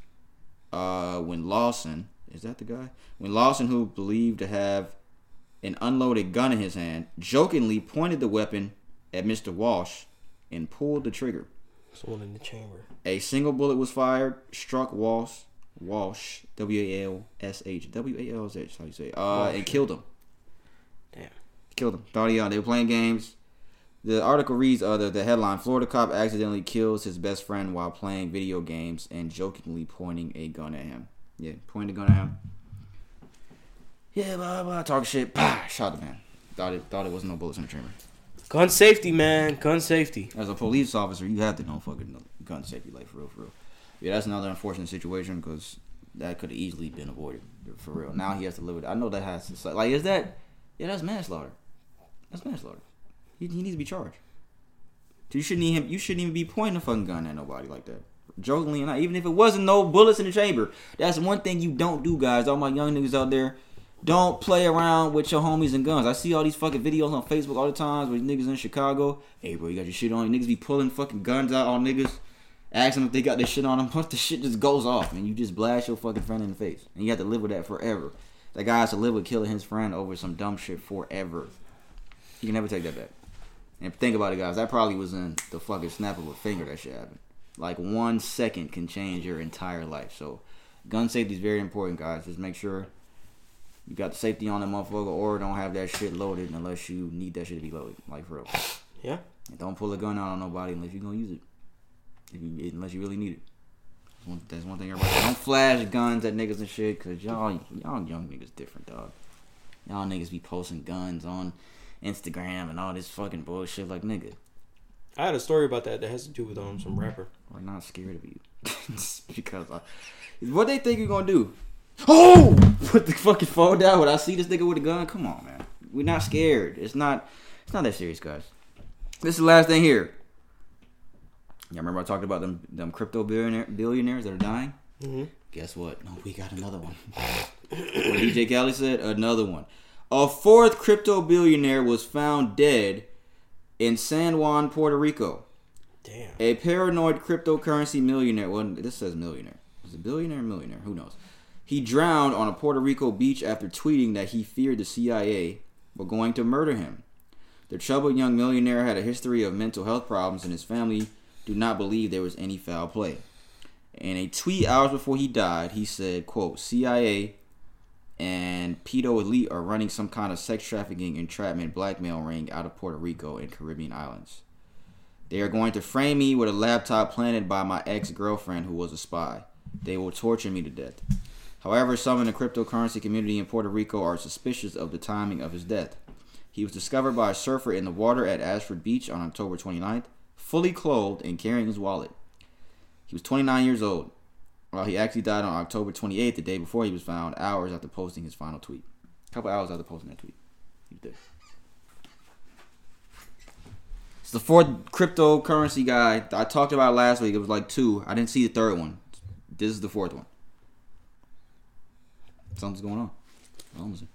uh, when Lawson, is that the guy? When Lawson, who believed to have an unloaded gun in his hand, jokingly pointed the weapon at Mr. Walsh and pulled the trigger. Someone in the chamber. A single bullet was fired, struck Walsh, Walsh, W A L S H, W A L S H, how you say, it, uh, and killed him. Damn. Killed him. Thought he, uh, they were playing games. The article reads, uh, the, the headline: Florida cop accidentally kills his best friend while playing video games and jokingly pointing a gun at him. Yeah, pointing a gun at him. Yeah, blah blah, talk shit. Bah, shot the man. Thought it, thought it was no bullets in the chamber. Gun safety, man. Gun safety. As a police officer, you have to know fucking gun safety, like for real, for real. Yeah, that's another unfortunate situation because that could have easily been avoided, for real. Now he has to live with. it. I know that has to like. Is that? Yeah, that's manslaughter. That's manslaughter. He, he needs to be charged. You shouldn't even you shouldn't even be pointing a fucking gun at nobody like that. Jokingly or not, even if it wasn't no bullets in the chamber. That's one thing you don't do, guys. All my young niggas out there, don't play around with your homies and guns. I see all these fucking videos on Facebook all the times with niggas in Chicago. Hey, bro, you got your shit on. Niggas be pulling fucking guns out on niggas, asking if they got their shit on them. Once the shit just goes off, and you just blast your fucking friend in the face, and you have to live with that forever. That guy has to live with killing his friend over some dumb shit forever. You can never take that back. And think about it, guys. That probably was in the fucking snap of a finger that shit happened. Like one second can change your entire life. So, gun safety is very important, guys. Just make sure you got the safety on that motherfucker, or don't have that shit loaded unless you need that shit to be loaded. Like for real. Yeah. And don't pull a gun out on nobody unless you're gonna use it. If you, unless you really need it. That's one, that's one thing everybody. Don't flash guns at niggas and shit, cause y'all y'all young niggas different, dog. Y'all niggas be posting guns on Instagram and all this fucking bullshit. Like nigga, I had a story about that that has to do with um some rapper. we're not scared of you because I, what they think you're gonna do. Oh, put the fucking phone down when I see this nigga with a gun. Come on, man. We're not scared. It's not. It's not that serious, guys. This is the last thing here. Y'all remember I talked about them them crypto billionaire, billionaires that are dying? Mm-hmm. Guess what? No, we got another one. what DJ Khaled said, another one. A fourth crypto billionaire was found dead in San Juan, Puerto Rico. Damn. A paranoid cryptocurrency millionaire. Well, this says millionaire. Is it billionaire or millionaire? Who knows? He drowned on a Puerto Rico beach after tweeting that he feared the CIA were going to murder him. The troubled young millionaire had a history of mental health problems, and his family do not believe there was any foul play. In a tweet hours before he died, he said, quote, CIA and pedo elite are running some kind of sex trafficking, entrapment, blackmail ring out of Puerto Rico and Caribbean islands. They are going to frame me with a laptop planted by my ex girlfriend who was a spy. They will torture me to death. However, some in the cryptocurrency community in Puerto Rico are suspicious of the timing of his death. He was discovered by a surfer in the water at Ashford Beach on October 29th, fully clothed and carrying his wallet. He was 29 years old. Well, he actually died on October 28th, the day before he was found, hours after posting his final tweet. A couple hours after posting that tweet. He was dead. It's the fourth cryptocurrency guy. I talked about last week. It was like two. I didn't see the third one. This is the fourth one. Something's going on. Honestly.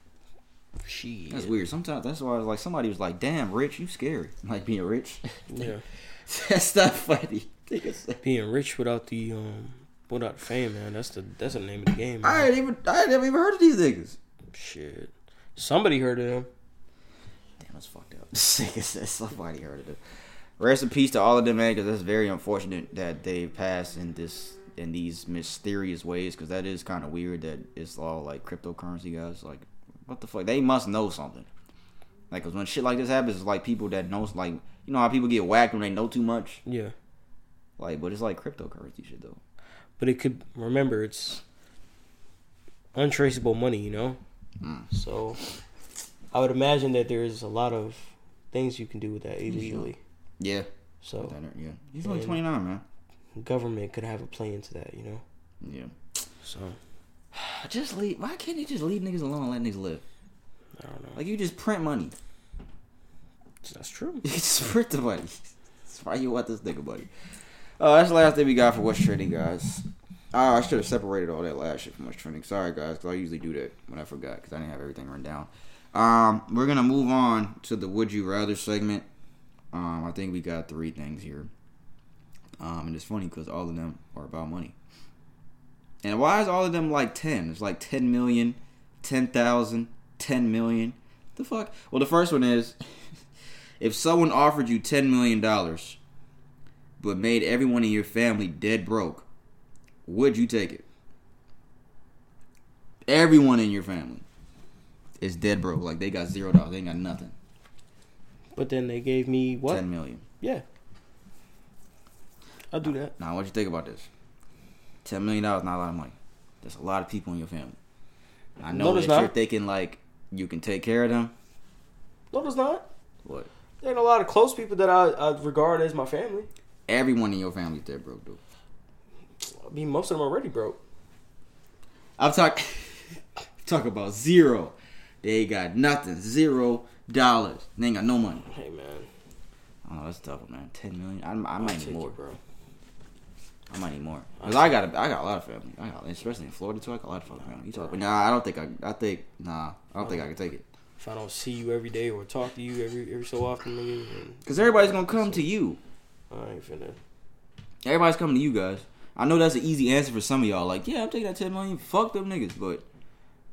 Shit. That's weird. Sometimes that's why I was like somebody was like, "Damn, rich, you scary." Like being rich. Yeah. that's not funny. Nigga said- Being rich without the um without fame, man. That's the that's the name of the game. Man. I ain't even I ain't never even heard of these niggas. Shit. Somebody heard of them. Damn, that's fucked up. Somebody heard of it. Rest in peace to all of them, man. Because that's very unfortunate that they passed in this in these mysterious ways. Because that is kind of weird that it's all like cryptocurrency guys. Like, what the fuck? They must know something. Like, cause when shit like this happens, it's like people that knows like you know how people get whacked when they know too much. Yeah. Like, but it's like cryptocurrency shit though. But it could remember it's untraceable money, you know? Mm. So I would imagine that there's a lot of things you can do with that illegally. Yeah. So Yeah. He's only twenty nine, man. government could have a play into that, you know? Yeah. So Just leave. Why can't you just leave niggas alone and let niggas live? I don't know. Like you just print money. That's true. You just print the money. That's why you want this nigga money. Oh, that's the last thing we got for what's trending, guys. Oh, I should have separated all that last shit from what's trending. Sorry, guys, because I usually do that when I forgot because I didn't have everything written down. Um, we're gonna move on to the Would You Rather segment. Um, I think we got three things here. Um, and it's funny because all of them are about money. And why is all of them like 10? It's like 10 million, 10,000, 10 million. The fuck? Well, the first one is if someone offered you $10 million but made everyone in your family dead broke, would you take it? Everyone in your family is dead broke. Like they got zero dollars. They ain't got nothing. But then they gave me what? 10 million. Yeah. I'll do that. Now, what you think about this? $10 million is not a lot of money. There's a lot of people in your family. I know No, there's that you're not. thinking like you can take care of them. No, there's not. What? There ain't a lot of close people that I, I regard as my family. Everyone in your family dead broke, dude. I mean, most of them already broke. I'm talking talk about zero. They got nothing. Zero dollars. They ain't got no money. Hey man, Oh, that's tough, man. Ten million. I, I might need more. bro. I might need more. Cause I got a, I got a lot of family. I got, especially in Florida too. I got a lot of fucking family. You talk, but nah, I don't think I. I think nah. I don't think I can take it. If I don't see you every day or talk to you every every so often, nigga, Cause everybody's gonna come to you. I ain't finna. Everybody's coming to you guys. I know that's an easy answer for some of y'all. Like, yeah, I'm taking that ten million. Fuck them niggas, but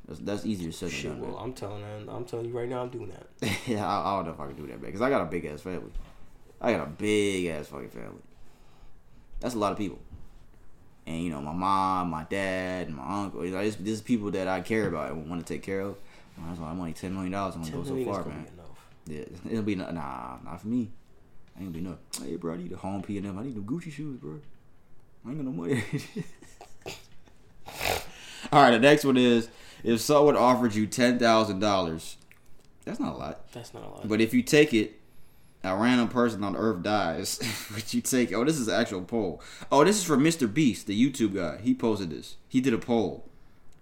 that's, that's easier said than done. well, I'm telling you, I'm telling you right now, I'm doing that. yeah, I, I don't know if I can do that, man. Because I got a big ass family. I got a big ass fucking family. That's a lot of people. And you know, my mom, my dad, and my uncle. You know, this, this is people that I care about and want to take care of. That's why I'm only ten million dollars. I'm gonna go so far, man. Yeah, it'll be nah, not for me. Ain't gonna be no. Hey, bro, I need a home P and M. I need them Gucci shoes, bro. I ain't got no money. All right, the next one is if someone offered you ten thousand dollars. That's not a lot. That's not a lot. But if you take it, a random person on Earth dies. Would you take? Oh, this is an actual poll. Oh, this is from Mr. Beast, the YouTube guy. He posted this. He did a poll.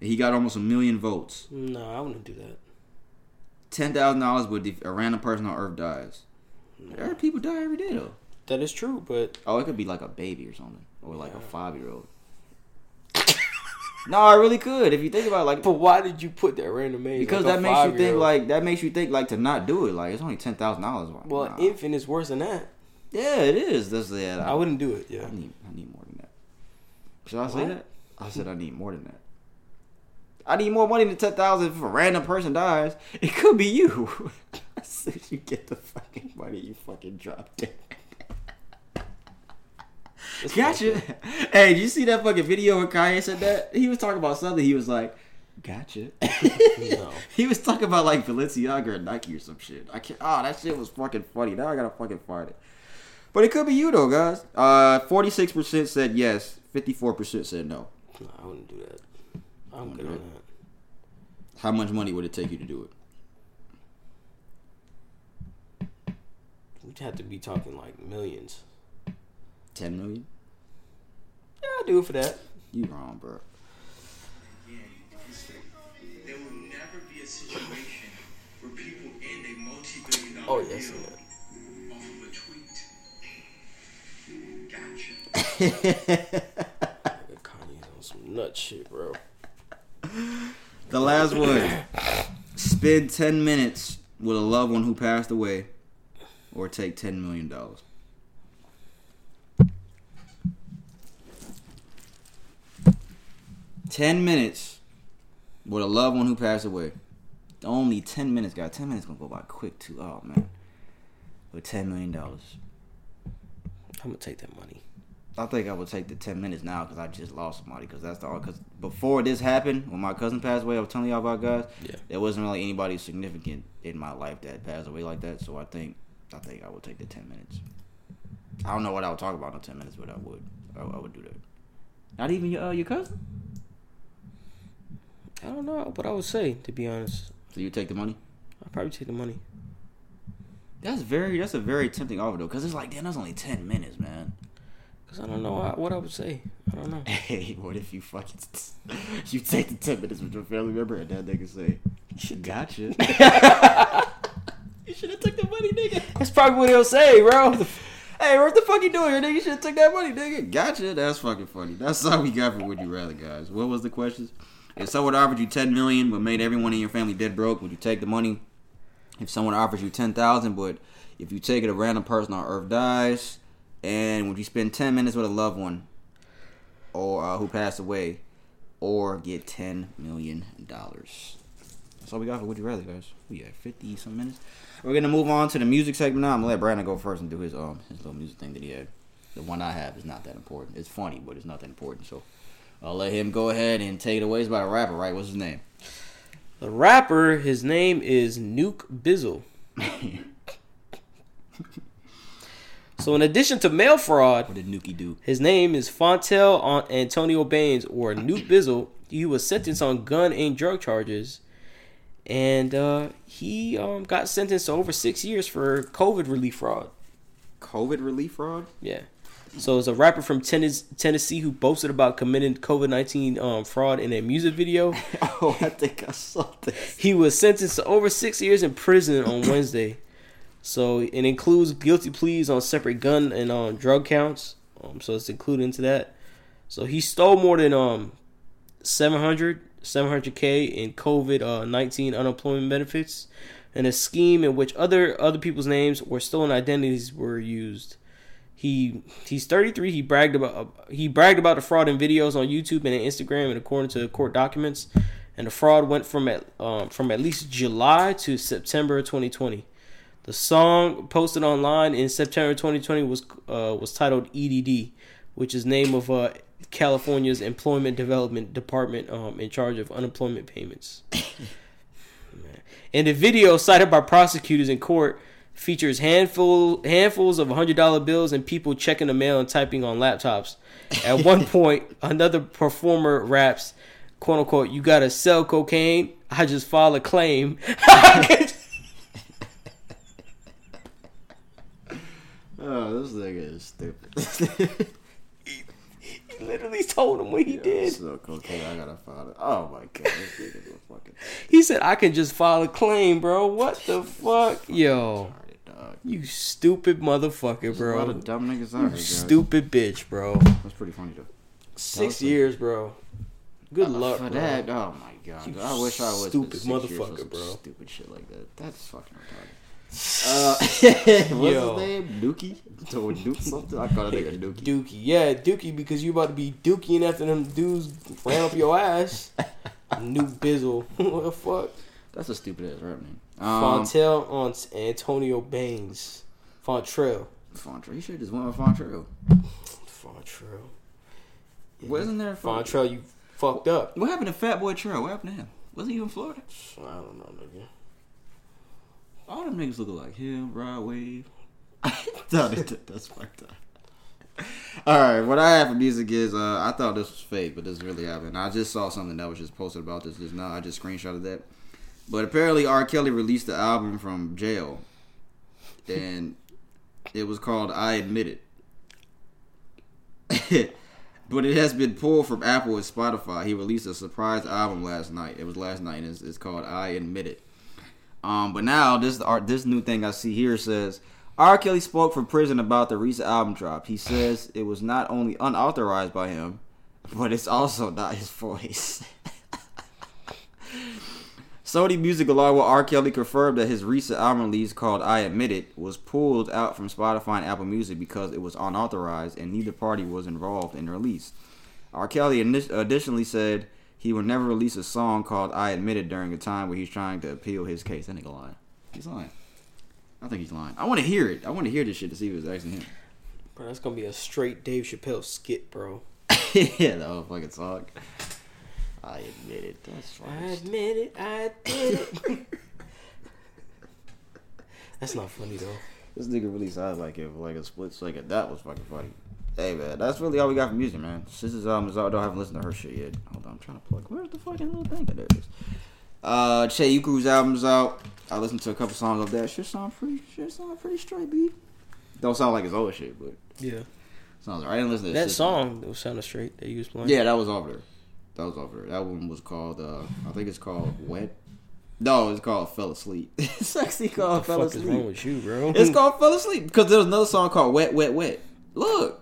He got almost a million votes. no, I wouldn't do that. Ten thousand dollars, but if a random person on Earth dies. There are people die every day though. That is true, but Oh, it could be like a baby or something, or like a five year old. no, I really could if you think about it, like but why did you put that random age? because like that makes you think like that makes you think like to not do it. Like it's only ten thousand dollars. Well, infant is worse than that. yeah, it is. That's yeah. I wouldn't do it. Yeah. I need I need more than that. Should I say What? that? I said I need more than that. I need more money than ten thousand if a random person dies. It could be you. as soon as you get the fucking money, you fucking drop dead. It's Gotcha. Hey, did you see that fucking video where Kanye said that? He was talking about something. He was like, "Gotcha." No. He was talking about like Balenciaga or Nike or some shit. I can't. Oh, that shit was fucking funny. Now I gotta fucking find it. But it could be you though, guys. Uh, forty-six percent said yes. Fifty-four percent said no. No, I wouldn't do that. I'm good do on that. How much money would it take you to do it? Have to be talking like millions. Ten million? Yeah, I'll do it for that. You wrong, bro. There will never be a situation where people end a multi-billion dollar Oh, yes, deal yeah. off of a tweet. Gotcha. Nigga, Kanye's on some nut shit, bro. The last one. Spend ten minutes with a loved one who passed away, or take ten million dollars. Ten minutes with a loved one who passed away. Only ten minutes, guys. Ten minutes gonna go by quick too. Oh man. With ten million dollars. I'm gonna take that money. I think I would take the ten minutes now because I just lost somebody. Because that's the because before this happened, when my cousin passed away, I was telling y'all about guys. Yeah. There wasn't really anybody significant in my life that passed away like that. So I think I think I would take the ten minutes. I don't know what I would talk about in ten minutes, but I would. I, I would do that. Not even your uh, your cousin. I don't know what I would say to be honest. So you take the money. I'd probably take the money. That's very. That's a very tempting offer though, because it's like, damn, that's only ten minutes, man. Cause I don't know what- what I would say. I don't know. Hey, what if you fucking you take the ten minutes with your family member and that nigga say, "Gotcha." you should have took the money, nigga. That's probably what he'll say, bro. Hey, what the fuck you doing here, nigga? You should have took that money, nigga. Gotcha. That's fucking funny. That's all we got for Would You Rather, guys. What was the questions? If someone offered you ten million but made everyone in your family dead broke, would you take the money? if someone offers you ten thousand, but if you take it, a random person on Earth dies, and when you spend ten minutes with a loved one, or uh, who passed away, or get ten million dollars. That's all we got for Would You Rather, guys. We got fifty some minutes. We're gonna move on to the music segment now. I'm gonna let Brandon go first and do his um his little music thing that he had. The one I have is not that important. It's funny, but it's not that important. So I'll let him go ahead and take it away. It's about a rapper, right? What's his name? The rapper, his name is Nuke Bizzle. So, in addition to mail fraud, What did Nuki do? his name is Fontel An- Antonio Baines or Nuke Bizzle. He was sentenced on gun and drug charges, and uh, he um, got sentenced to over six years for COVID relief fraud. COVID relief fraud? Yeah. So it's a rapper from Tennessee who boasted about committing COVID nineteen um, fraud in a music video. oh, I think I saw this. He was sentenced to over six years in prison on Wednesday. So it includes guilty pleas on separate gun and um, drug counts. Um, so it's included into that. So he stole more than um 700 700k in COVID uh, 19 unemployment benefits, and a scheme in which other other people's names or stolen identities were used. He he's 33. He bragged about he bragged about the fraud in videos on YouTube and Instagram, and according to court documents, and the fraud went from at um, from at least July to September 2020. The song posted online in September 2020 was uh, was titled EDD, which is name of uh, California's Employment Development Department um, in charge of unemployment payments. And the video cited by prosecutors in court features handful handfuls of hundred dollar bills and people checking the mail and typing on laptops. At one point, another performer raps, "quote unquote," you gotta sell cocaine. I just filed a claim. Oh, this nigga is stupid. Literally told him what he did. So cocaine, I gotta find it. Oh my god, this nigga is a fucking He said, "I can just file a claim, bro." What the fuck, yo? retarded. You stupid motherfucker, There's a lot bro. of dumb niggas out here. Stupid bitch, bro. That's pretty funny though. Six years, bro. Good Uh, luck, for bro. that. Oh my god, You I wish I was stupid six years for motherfucker, bro. Stupid shit like that. That's fucking retarded. Uh, what's Yo. his name? Dookie? Duke something? I call that nigga Dookie. Dookie, yeah, Dookie, because you about to be Dookieing after them dudes ran up your ass. Nuke Bizzle. what the fuck? That's a stupid ass rap name. Um, Fontel on Antonio Baines. Fontrell. Fontrell. He should have just went with Fontrell. Fontrell. Wasn't there Font- Fontrell, you fucked up. What happened to Fat Boy Trail? What happened to him? Wasn't he in Florida? I don't know, nigga. All them niggas look like him, Rod Wave. that's fucked up. All right, what I have for music is uh, I thought this was fake, but this really happened. I just saw something that was just posted about this just now. I just screenshotted that. But apparently, R. Kelly released the album from jail, and it was called "I Admit It." but it has been pulled from Apple and Spotify. He released a surprise album last night. It was last night, and it's, it's called "I Admit It." Um, but now this art, this new thing I see here says R. Kelly spoke from prison about the recent album drop. He says it was not only unauthorized by him, but it's also not his voice. Sony Music, along with R. Kelly, confirmed that his recent album release called "I Admit It" was pulled out from Spotify and Apple Music because it was unauthorized and neither party was involved in the release. R. Kelly additionally said he would never release a song called "I Admit It" during a time where he's trying to appeal his case. That nigga lying. He's lying. I think he's lying. I want to hear it. I want to hear this shit to see if it's actually him. Bro, that's gonna be a straight Dave Chappelle skit, bro. yeah, the whole fucking song. I admit it. That's right. I admit it, I did it. that's not funny though. This nigga really sounds like it for like a split second. That was fucking funny. Hey man, that's really all we got for music, man. Album is out. I don't haven't listened to her shit yet. Hold on, I'm trying to plug. Where's the fucking little thing? There it is. Uh, Che Yuku's album's out. I listened to a couple songs of that. Shit sound pretty. Shit sound pretty straight, B. Don't sound like his old shit, but Yeah, sounds. I didn't listen to that Sister's song that was sounding straight that you was playing. Yeah, that was over there. That was over there. That one was called. uh I think it's called Wet. No, it's called Fell Asleep. it's actually called Fell fuck is wrong Asleep. with you, bro? It's called Fell Asleep because there was another song called Wet, Wet, Wet. Look,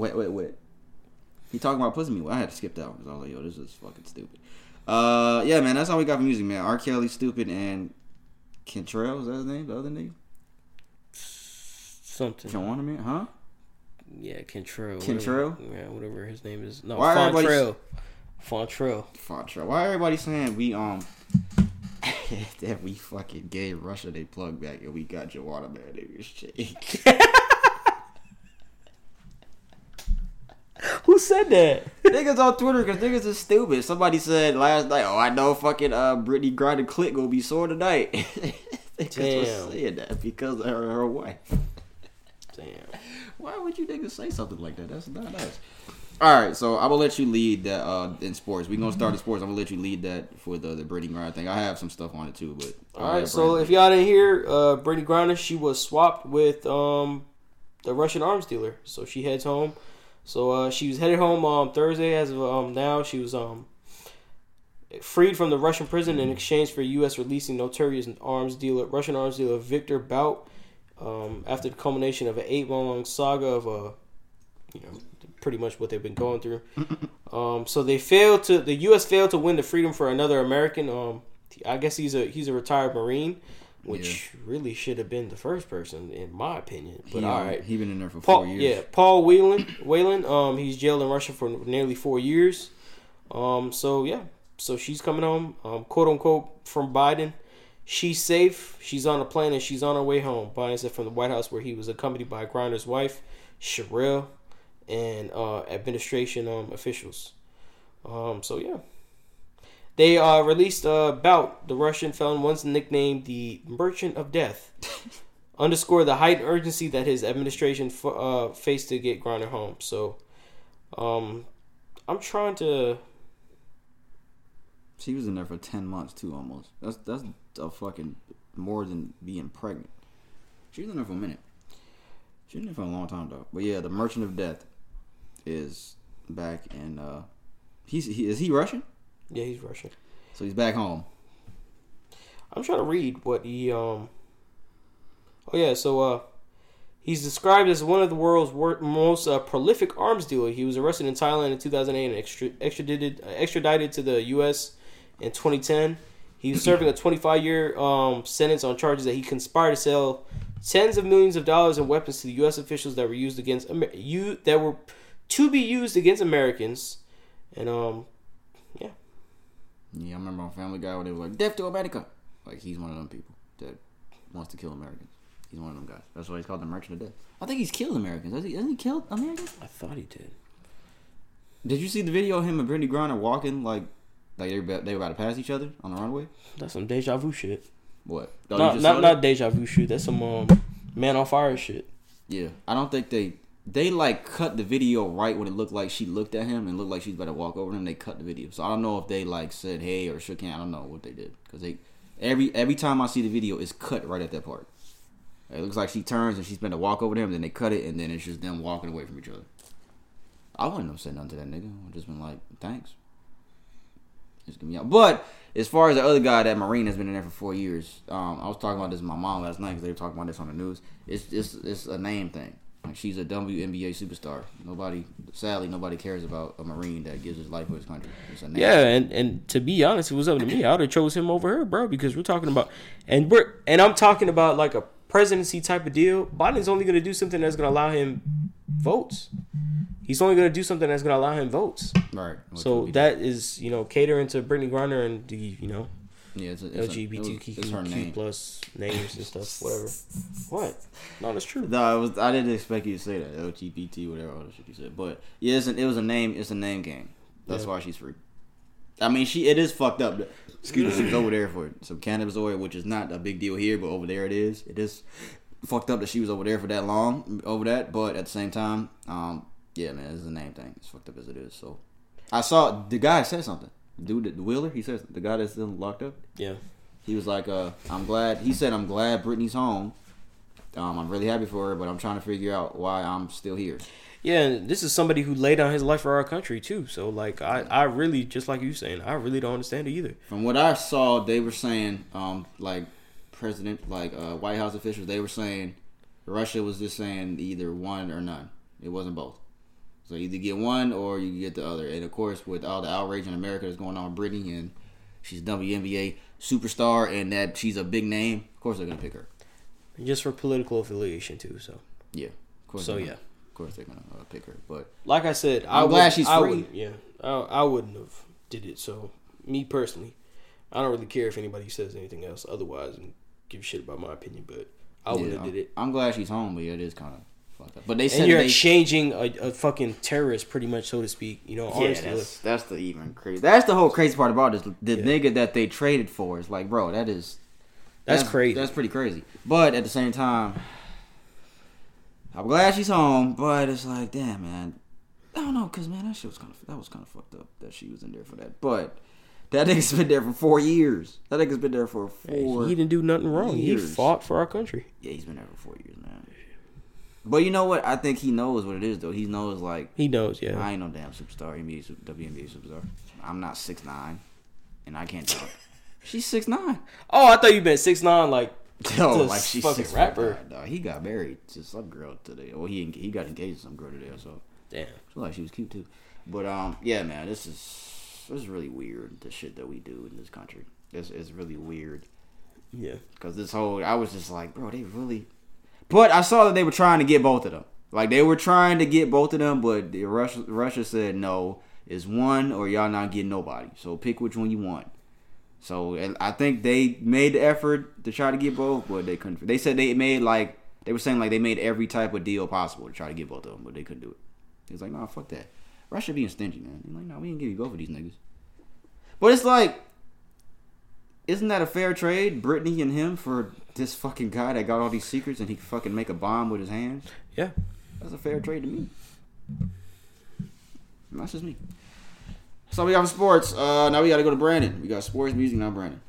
Wet, wait, wait. He talking about pussy me. I had to skip that one because I was like, yo, this is fucking stupid. Uh, yeah, man, that's all we got for music, man. R. Kelly, stupid, and Kentrell, is that his name? The other name? Something. Wonderman, huh? Yeah, Kentrell. Kentrell? Yeah, whatever his name is. No, Why Fontrell. Fontrell. Fontrell. Why everybody saying we um that we fucking gave Russia they plug back and we got Joanna man nigga shit. Who said that? niggas on Twitter because niggas is stupid. Somebody said last night, "Oh, I know fucking uh Brittney Griner click gonna be sore tonight." niggas was Damn. saying that because of her, her wife. Damn. Why would you niggas say something like that? That's not nice. All right, so I'm gonna let you lead that uh, in sports. We gonna start in sports. I'm gonna let you lead that for the the Brittney Griner thing. I have some stuff on it too, but All right, so if y'all didn't hear, uh, Brittney Griner, she was swapped with um, the Russian arms dealer, so she heads home. So uh, she was headed home um, Thursday. As of um, now, she was um, freed from the Russian prison in exchange for U.S. releasing notorious arms dealer, Russian arms dealer Victor Bout. Um, after the culmination of an eight-month-long saga of uh, you know, pretty much what they've been going through. Um, so they failed to the U.S. failed to win the freedom for another American. Um, I guess he's a he's a retired Marine, which really should have been the first person in my opinion. But all right he, all um, he been in there for Paul, four years. yeah, Paul Whelan, Whelan. Um, he's jailed in Russia for nearly four years. Um, so yeah, so she's coming home, um, quote unquote, from Biden. She's safe. She's on a plane and she's on her way home. Biden said from the White House, where he was accompanied by Griner's wife, Cherelle, and uh, administration um, officials. Um, so yeah, they uh, released uh, Bout, the Russian felon once nicknamed the Merchant of Death, underscore the heightened urgency that his administration f- uh, faced to get Griner home. So, um, I'm trying to. She was in there for ten months too, almost. That's that's a fucking more than being pregnant. She was in there for a minute. She was in there for a long time though. But yeah, the Merchant of Death is back, and uh, he's he, is he Russian? Yeah, he's Russian. So he's back home. I'm trying to read what he um. Oh yeah, so uh, he's described as one of the world's wor- most uh, prolific arms dealer. He was arrested in Thailand in 2008 and extra- extradited uh, extradited to the U.S. in 2010. He was serving a 25 year um, sentence on charges that he conspired to sell tens of millions of dollars in weapons to the U.S. officials that were used against Amer- you that were to be used against Americans, and um, yeah, Yeah, I remember on Family Guy when they were like "Death to America." Like he's one of them people that wants to kill Americans. He's one of them guys. That's why he's called the Merchant of Death. I think he's killed Americans. Has he? Hasn't he killed Americans? I thought he did. Did you see the video of him and Brittney Griner walking like like they were about, they were about to pass each other on the runway? That's some deja vu shit. What? Oh, not not not deja vu shit. That's some um, man on fire shit. Yeah, I don't think they they like cut the video right when it looked like she looked at him and looked like she's about to walk over him. They cut the video, so I don't know if they like said hey or shook hand. I don't know what they did because they every every time I see the video, it's cut right at that part. It looks like she turns and she's going to walk over to him, then they cut it, and then it's just them walking away from each other. I wouldn't have said nothing to that nigga. I've just been like, thanks. Just give me out. But as far as the other guy, that Marine has been in there for four years. Um, I was talking about this with my mom last night because they were talking about this on the news. It's it's it's a name thing. Like she's a WNBA superstar. Nobody, sadly, nobody cares about a Marine that gives his life for his country. Yeah, and, and to be honest, it was up to me, I would have chose him over her, bro, because we're talking about and we're and I'm talking about like a presidency type of deal. Biden's only gonna do something that's gonna allow him votes. He's only gonna do something that's gonna allow him votes. right. So that is, you know, catering to Brittney Griner and the, you know, yeah, it's, a, it's, LGBTQ plus names and stuff, whatever. What? No, that's true. No, it was. I didn't expect you to say that LGBT, whatever other shit you said. But yeah, it's an, it was a name. It's a name game. That's Yeah. why she's free. I mean, she it is fucked up. Excuse me, she was over there for some cannabis oil, which is not a big deal here, but over there it is. It is fucked up that she was over there for that long over that. But at the same time, um, yeah, man, it's a name thing. It's fucked up as it is. So I saw the guy said something. Dude, the Wheeler, he says the guy that's still locked up. Yeah. He was like, uh, I'm glad. He said, I'm glad Brittney's home. Um, I'm really happy for her, but I'm trying to figure out why I'm still here. Yeah, and this is somebody who laid down his life for our country too. So like I, I really just like you saying, I really don't understand it either. From what I saw, they were saying, um, like president, like uh, White House officials, they were saying Russia was just saying either one or none. It wasn't both. So either get one or you get the other. And of course, with all the outrage in America that's going on with Brittney and she's a WNBA superstar and that she's a big name, of course they're gonna pick her. Just for political affiliation too. So, Yeah, of course. So, yeah. of course they're gonna uh, pick her. But like I said, I I'm glad would- she's I free. would- yeah, I, I wouldn't have did it. So, me personally, I don't really care if anybody says anything else otherwise and give shit about my opinion. But I wouldn't yeah, have did it. I'm glad she's home, but yeah, it is kind of fucked up. But they said And you're they, exchanging a, a fucking terrorist, pretty much, so to speak. You know, Yeah, honestly, that's, that's the even crazy. That's the whole crazy part about this. The nigga that they traded for is like, bro, that is That's crazy. That's pretty crazy. But at the same time, I'm glad she's home. But it's like, damn, man, I don't know, cause man, that shit was kind of that was kind of fucked up that she was in there for that. But that nigga's been there for four years. That nigga's been there for four. he didn't do nothing wrong. He fought for our country. yeah, he's been there for four years, man. But you know what? I think he knows what it is, though. He knows like He knows, yeah. I ain't no damn superstar, NBA, WNBA superstar. I'm not six nine, and I can't talk. She's six nine. oh, I thought you meant six nine, like No, like she's fucking six rapper. No, he got married to some girl today. Well, he he got engaged to some girl today, so Damn. feel like she was cute too. But um, yeah, man, this is this is really weird. The shit that we do in this country. This is really weird Yeah. because this whole I was just like, bro, they really. But I saw that they were trying to get both of them. Like they were trying to get both of them, but the Russia Russia said no. It's one or y'all not getting nobody. So pick which one you want. So I think they made the effort to try to get both, but they couldn't. They said they made like they were saying like they made every type of deal possible to try to get both of them, but they couldn't do it. Was like, nah, fuck that. Russia being stingy, man. He's like, nah, we didn't give you both of these niggas. But it's like, isn't that a fair trade, Brittney and him, for this fucking guy that got all these secrets and he fucking make a bomb with his hands? Yeah. That's a fair trade to me. That's just me. So we got sports. Uh, now we got to go to Brandon. We got sports, music, now Brandon.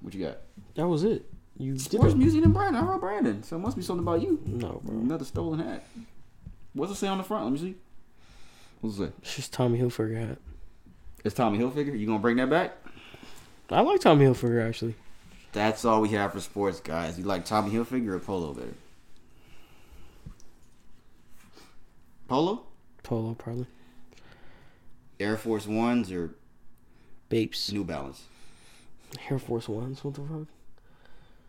What you got? That was it. You did Sports, music, and Brandon. I wrote Brandon, so it must be something about you. No, bro. Another stolen hat. What's it say on the front? Let me see. What's it say? It's just Tommy Hilfiger hat. It's Tommy Hilfiger. You gonna bring that back? I like Tommy Hilfiger actually. That's all we have for sports, guys. You like Tommy Hilfiger or Polo better? Polo, Polo probably. Air Force Ones, or Bapes. New Balance? Air Force Ones. What the fuck?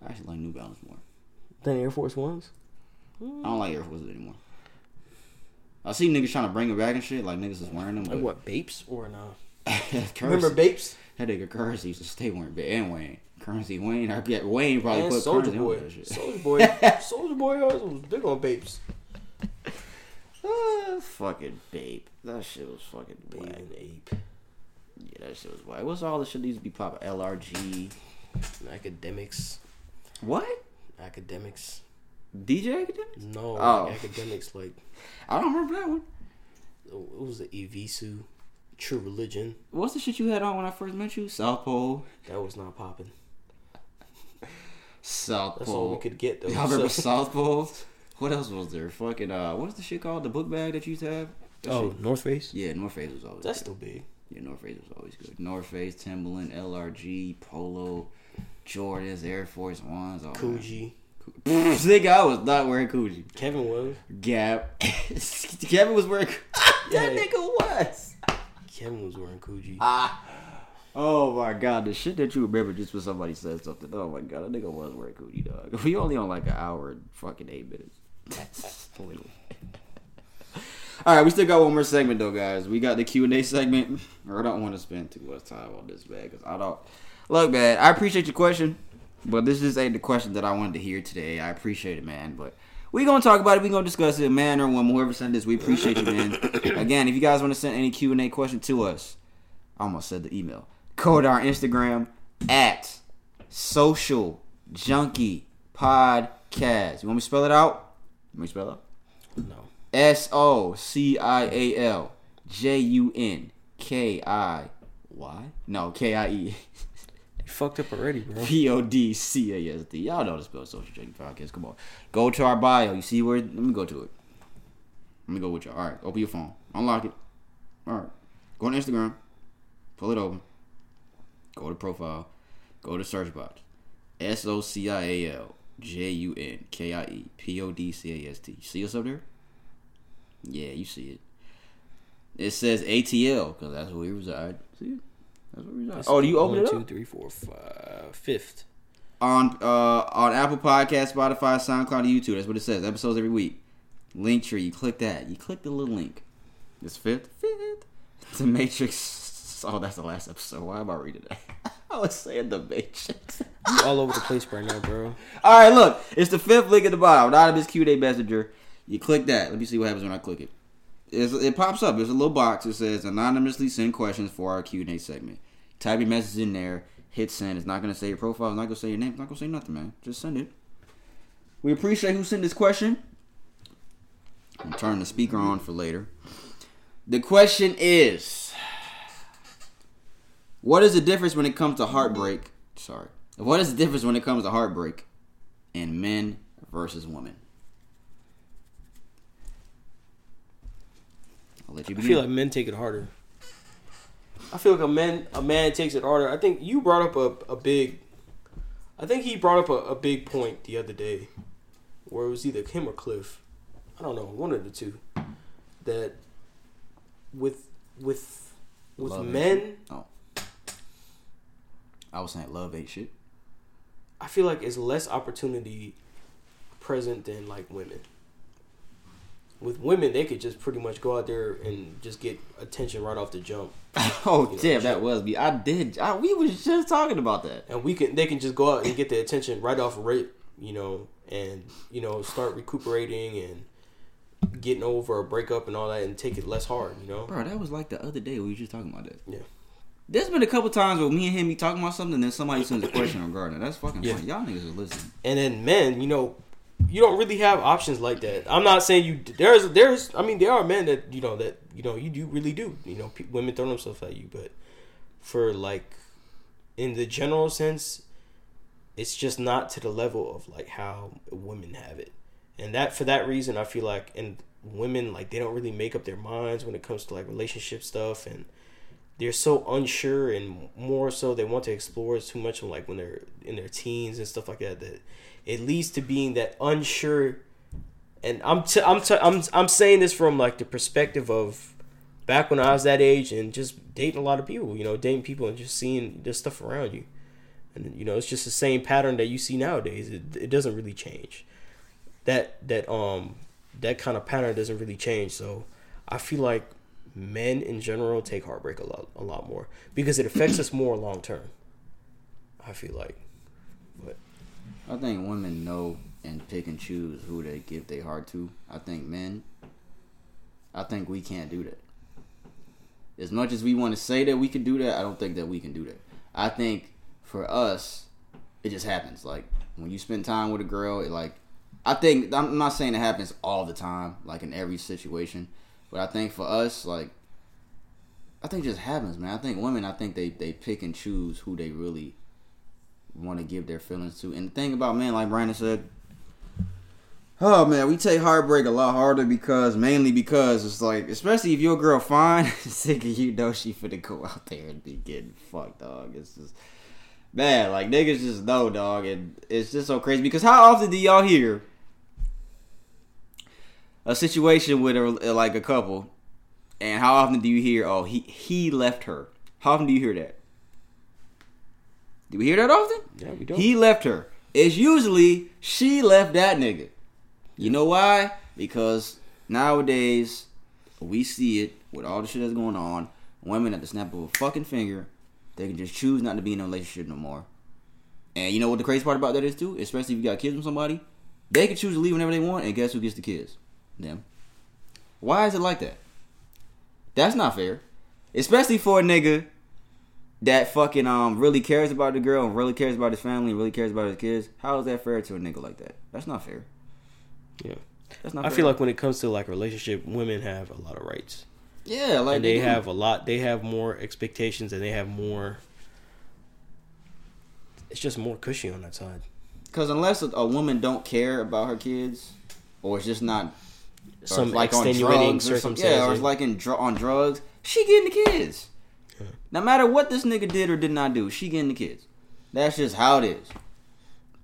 I actually like New Balance more. Then Air Force Ones. I don't like Air Forces anymore. I see niggas trying to bring them back and shit, like niggas is wearing them. Like what? Bapes or no? Remember Bapes? That nigga Curren$y used to stay wearing Ba- and Wayne. Curren$y Wayne, I get Wayne probably And put Soulja Boy. Soulja Boy. Soulja Boy was big on Bapes. Ah, fucking babe. That shit was fucking Babe whack. and ape. Yeah, that shit was whack. What's all the shit to be popping? LRG. Akademiks. What? Akademiks. DJ Akademiks? No, Oh. like academics like I don't remember that one. It was the Evisu, True Religion. What's the shit you had on when I first met you? South Pole. That was not popping. South That's Pole. all we could get though. Y'all remember So- South Pole? What else was there? Fucking uh, what's the shit called? The book bag that you used to have? That oh, shit- North Face. yeah, North Face was always. That's good. still big. Yeah, North Face was always good. North Face, Timberland, LRG, Polo, Jordans, Air Force Ones, all that. Coogi. Nigga, I was not wearing Coogi. Kevin was. Gap. Kevin was wearing. Yeah. that nigga was. Kevin was wearing Coogi. Ah. Oh my god, the shit that you remember just when somebody said something. Oh my god, that nigga was wearing Coogi, dog. We only on like an hour and fucking eight minutes. All right, we still got one more segment though, guys. We got the Q and A segment. I don't want to spend too much time on this, man, because I don't. Look, man, I appreciate your question, but this just ain't the question that I wanted to hear today. I appreciate it, man, but we gonna talk about it. We gonna discuss it, man or woman, whoever sent this. We appreciate you, man. Again, if you guys want to send any Q and A question to us, I almost said the email. Go to our Instagram at social junkie podcast. You want me to spell it out? Let me spell it out. No. S O C I A L J U N K I Y. No, K I E You fucked up already, bro. P O D C A S D. Y'all know the spell social junkie podcast. Come on. Go to our bio. You see where let me go to it. Let me go with you. Alright, open your phone. Unlock it. Alright. Go on Instagram. Pull it open. Go to profile. Go to search box. S O C I A L J U N K I E P O D C A S T. See us up there? Yeah, you see it. It says ATL because that's where we reside. See it? That's where we got. Oh, do you open One, it up? three, four, five, fifth. on uh on Apple Podcast, Spotify, SoundCloud, and YouTube. That's what it says. Episodes every week. Link tree. You click that. You click the little link. It's fifth. Fifth. The Matrix. Oh, that's the last episode. Why am I reading that? I was saying the Matrix. You all over the place right now, bro. All right, look. It's the fifth link at the bottom. Anonymous Q&A Messenger. You click that. Let me see what happens when I click it. It's, it pops up. There's a little box that says anonymously send questions for our Q and A segment. Type your message in there. Hit send. It's not gonna say your profile. It's not gonna say your name. It's not gonna say nothing, man. Just send it. We appreciate who sent this question. I'm turning the speaker on for later. The question is What is the difference when it comes to heartbreak? Sorry. What is the difference when it comes to heartbreak in men versus women? I'll let you I feel like men take it harder. I feel like a man a man takes it harder. I think you brought up a, a big I think he brought up a, a big point the other day where it was either him or Cliff. I don't know, one of the two. That with with with Love men. Oh. I was saying love ain't shit. I feel like it's less opportunity present than like women. With women, they could just pretty much go out there and just get attention right off the jump, Oh You know, oh, damn, shit. that was me. I did. I, we was just talking about that. and we can they can just go out and get the attention right off rip, you know, and you know start recuperating and getting over a breakup and all that, and take it less hard, you know. Bro, that was like the other day we were just talking about that. Yeah. There's been a couple times where me and him be talking about something, and then somebody sends a question regarding it. That's fucking Yeah. funny. Y'all niggas are listening. And then men, you know, you don't really have options like that. I'm not saying you. There's, there's. I mean, there are men that you know that you know you do really do. You know, pe- women throw themselves at you, but for like, in the general sense, it's just not to the level of like how women have it, and that for that reason, I feel like and women like they don't really make up their minds when it comes to like relationship stuff and they're so unsure and more so they want to explore too much like when they're in their teens and stuff like that that it leads to being that unsure and I'm t- I'm t- I'm I'm saying this from like the perspective of back when I was that age and just dating a lot of people, you know, dating people and just seeing the stuff around you. And you know, it's just the same pattern that you see nowadays. It, it doesn't really change. That that um that kind of pattern doesn't really change. So I feel like men in general take heartbreak a lot a lot more because it affects us more long term. I feel like. But I think women know and pick and choose who they give their heart to. I think men, I think we can't do that. As much as we want to say that we can do that, I don't think that we can do that. I think for us, it just happens. Like when you spend time with a girl, it like I think I'm not saying it happens all the time, like in every situation, but I think for us, like I think just happens, man. I think women, I think they they pick and choose who they really want to give their feelings to. And the thing about men, like Brandon said, oh man, we take heartbreak a lot harder because mainly because it's like, especially if your girl fine, nigga, you know she finna go out there and be getting fucked, dog. It's just man, like niggas just know, dog, and it's just so crazy because how often do y'all hear a situation with a, like a couple, and how often do you hear, oh, he he left her? How often do you hear that? Do we hear that often? yeah, we don't. He left her. It's usually she left that nigga. You know why? Because nowadays we see it with all the shit that's going on. Women at the snap of a fucking finger, they can just choose not to be in a relationship no more. And you know what the crazy part about that is too? Especially if you got kids with somebody, they can choose to leave whenever they want, and guess who gets the kids? Them. Why is it like that? That's not fair. Especially for a nigga that fucking um really cares about the girl and really cares about his family and really cares about his kids. How is that fair to a nigga like that? That's not fair. Yeah. That's not. I fair. feel like when it comes to like a relationship, women have a lot of rights. yeah, like and they do. have a lot they have more expectations and they have more it's just more cushy on that side because unless a, a woman don't care about her kids, or it's just not some like on extenuating drugs or something, circumstances yeah, or it's like in dr- on drugs, she getting the kids. No matter what this nigga did or did not do, she getting the kids. That's just how it is.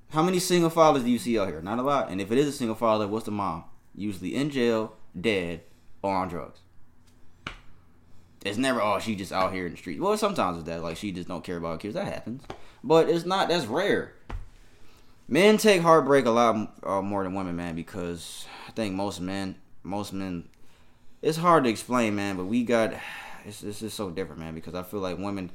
How many single fathers do you see out here? Not a lot. And if it is a single father, what's the mom? Usually in jail, dead, or on drugs. It's never oh she just out here in the street. Well, sometimes it's that like she just don't care about kids. That happens, but it's not. That's rare. Men take heartbreak a lot uh, more than women, man, because I think most men, most men, it's hard to explain, man. But we got it's it's just so different, man. Because I feel like women,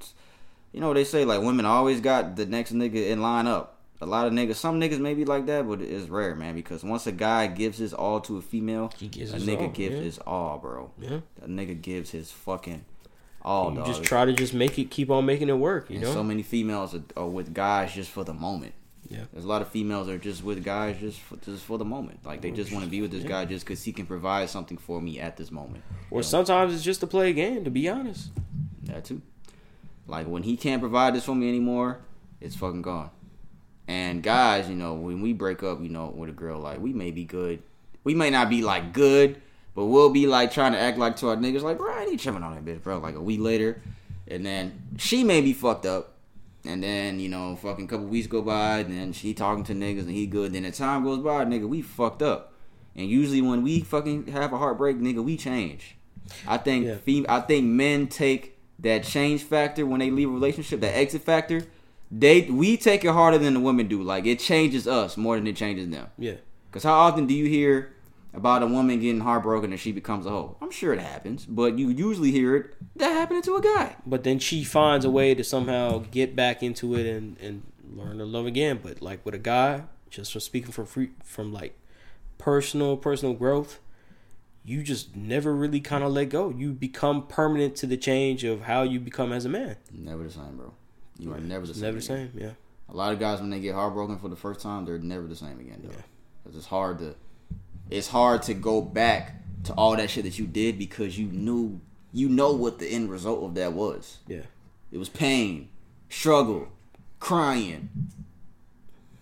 you know, they say like women always got the next nigga in line up. A lot of niggas, some niggas may be like that, but it's rare, man. Because once a guy gives his all to a female, He gives a his nigga all, gives yeah. his all, bro. Yeah. A nigga gives his fucking all, You dog. just try to just make it, keep on making it work. You And know. so many females are, are with guys just for the moment. Yeah. There's a lot of females that are just with guys just for, just for the moment. Like they just want to be with this guy just because he can provide something for me at this moment. or sometimes it's just to play a game. To be honest. That too. Like when he can't provide this for me anymore, it's fucking gone. And guys, you know, when we break up, you know, with a girl, like we may be good, we may not be like good, but we'll be like trying to act like to our niggas, like bro, I ain't tripping on that bitch, bro. Like a week later, and then she may be fucked up, and then you know, fucking couple weeks go by, and then she talking to niggas and he good. Then the time goes by, nigga, we fucked up. And usually when we fucking have a heartbreak, nigga, we change. I think Yeah. fem- I think men take that change factor when they leave a relationship, that exit factor. They we take it harder than the women do. Like it changes us more than it changes them. Yeah. Cause how often do you hear about a woman getting heartbroken and she becomes a hoe? I'm sure it happens, but you usually hear it that happening to a guy. But then she finds a way to somehow get back into it and, and learn to love again. But like with a guy, just from speaking from free, from like personal personal growth, you just never really kind of let go. You become permanent to the change of how you become as a man. Never the same, bro. You are never the same. never the same. Yeah. A lot of guys when they get heartbroken for the first time, they're never the same again. Though. Yeah. 'Cause it's hard to, it's hard to go back to all that shit that you did because you knew, you know what the end result of that was. Yeah. It was pain, struggle, crying.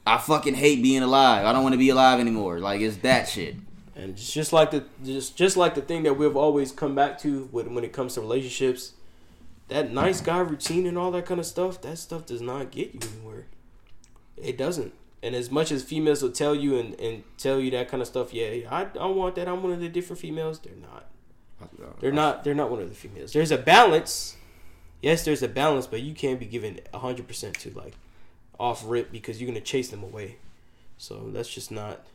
I fucking hate being alive. I don't want to be alive anymore. Like it's that shit. And it's just like the just just like the thing that we've always come back to when when it comes to relationships, that nice guy routine and all that kind of stuff, that stuff does not get you anywhere. It doesn't. And as much as females will tell you and, and tell you that kind of stuff, yeah, I, I want that. I'm one of the different females. They're not. They're not. They're not one of the females. There's a balance. Yes, there's a balance, but you can't be given hundred percent to like off rip because you're gonna chase them away. So that's just not.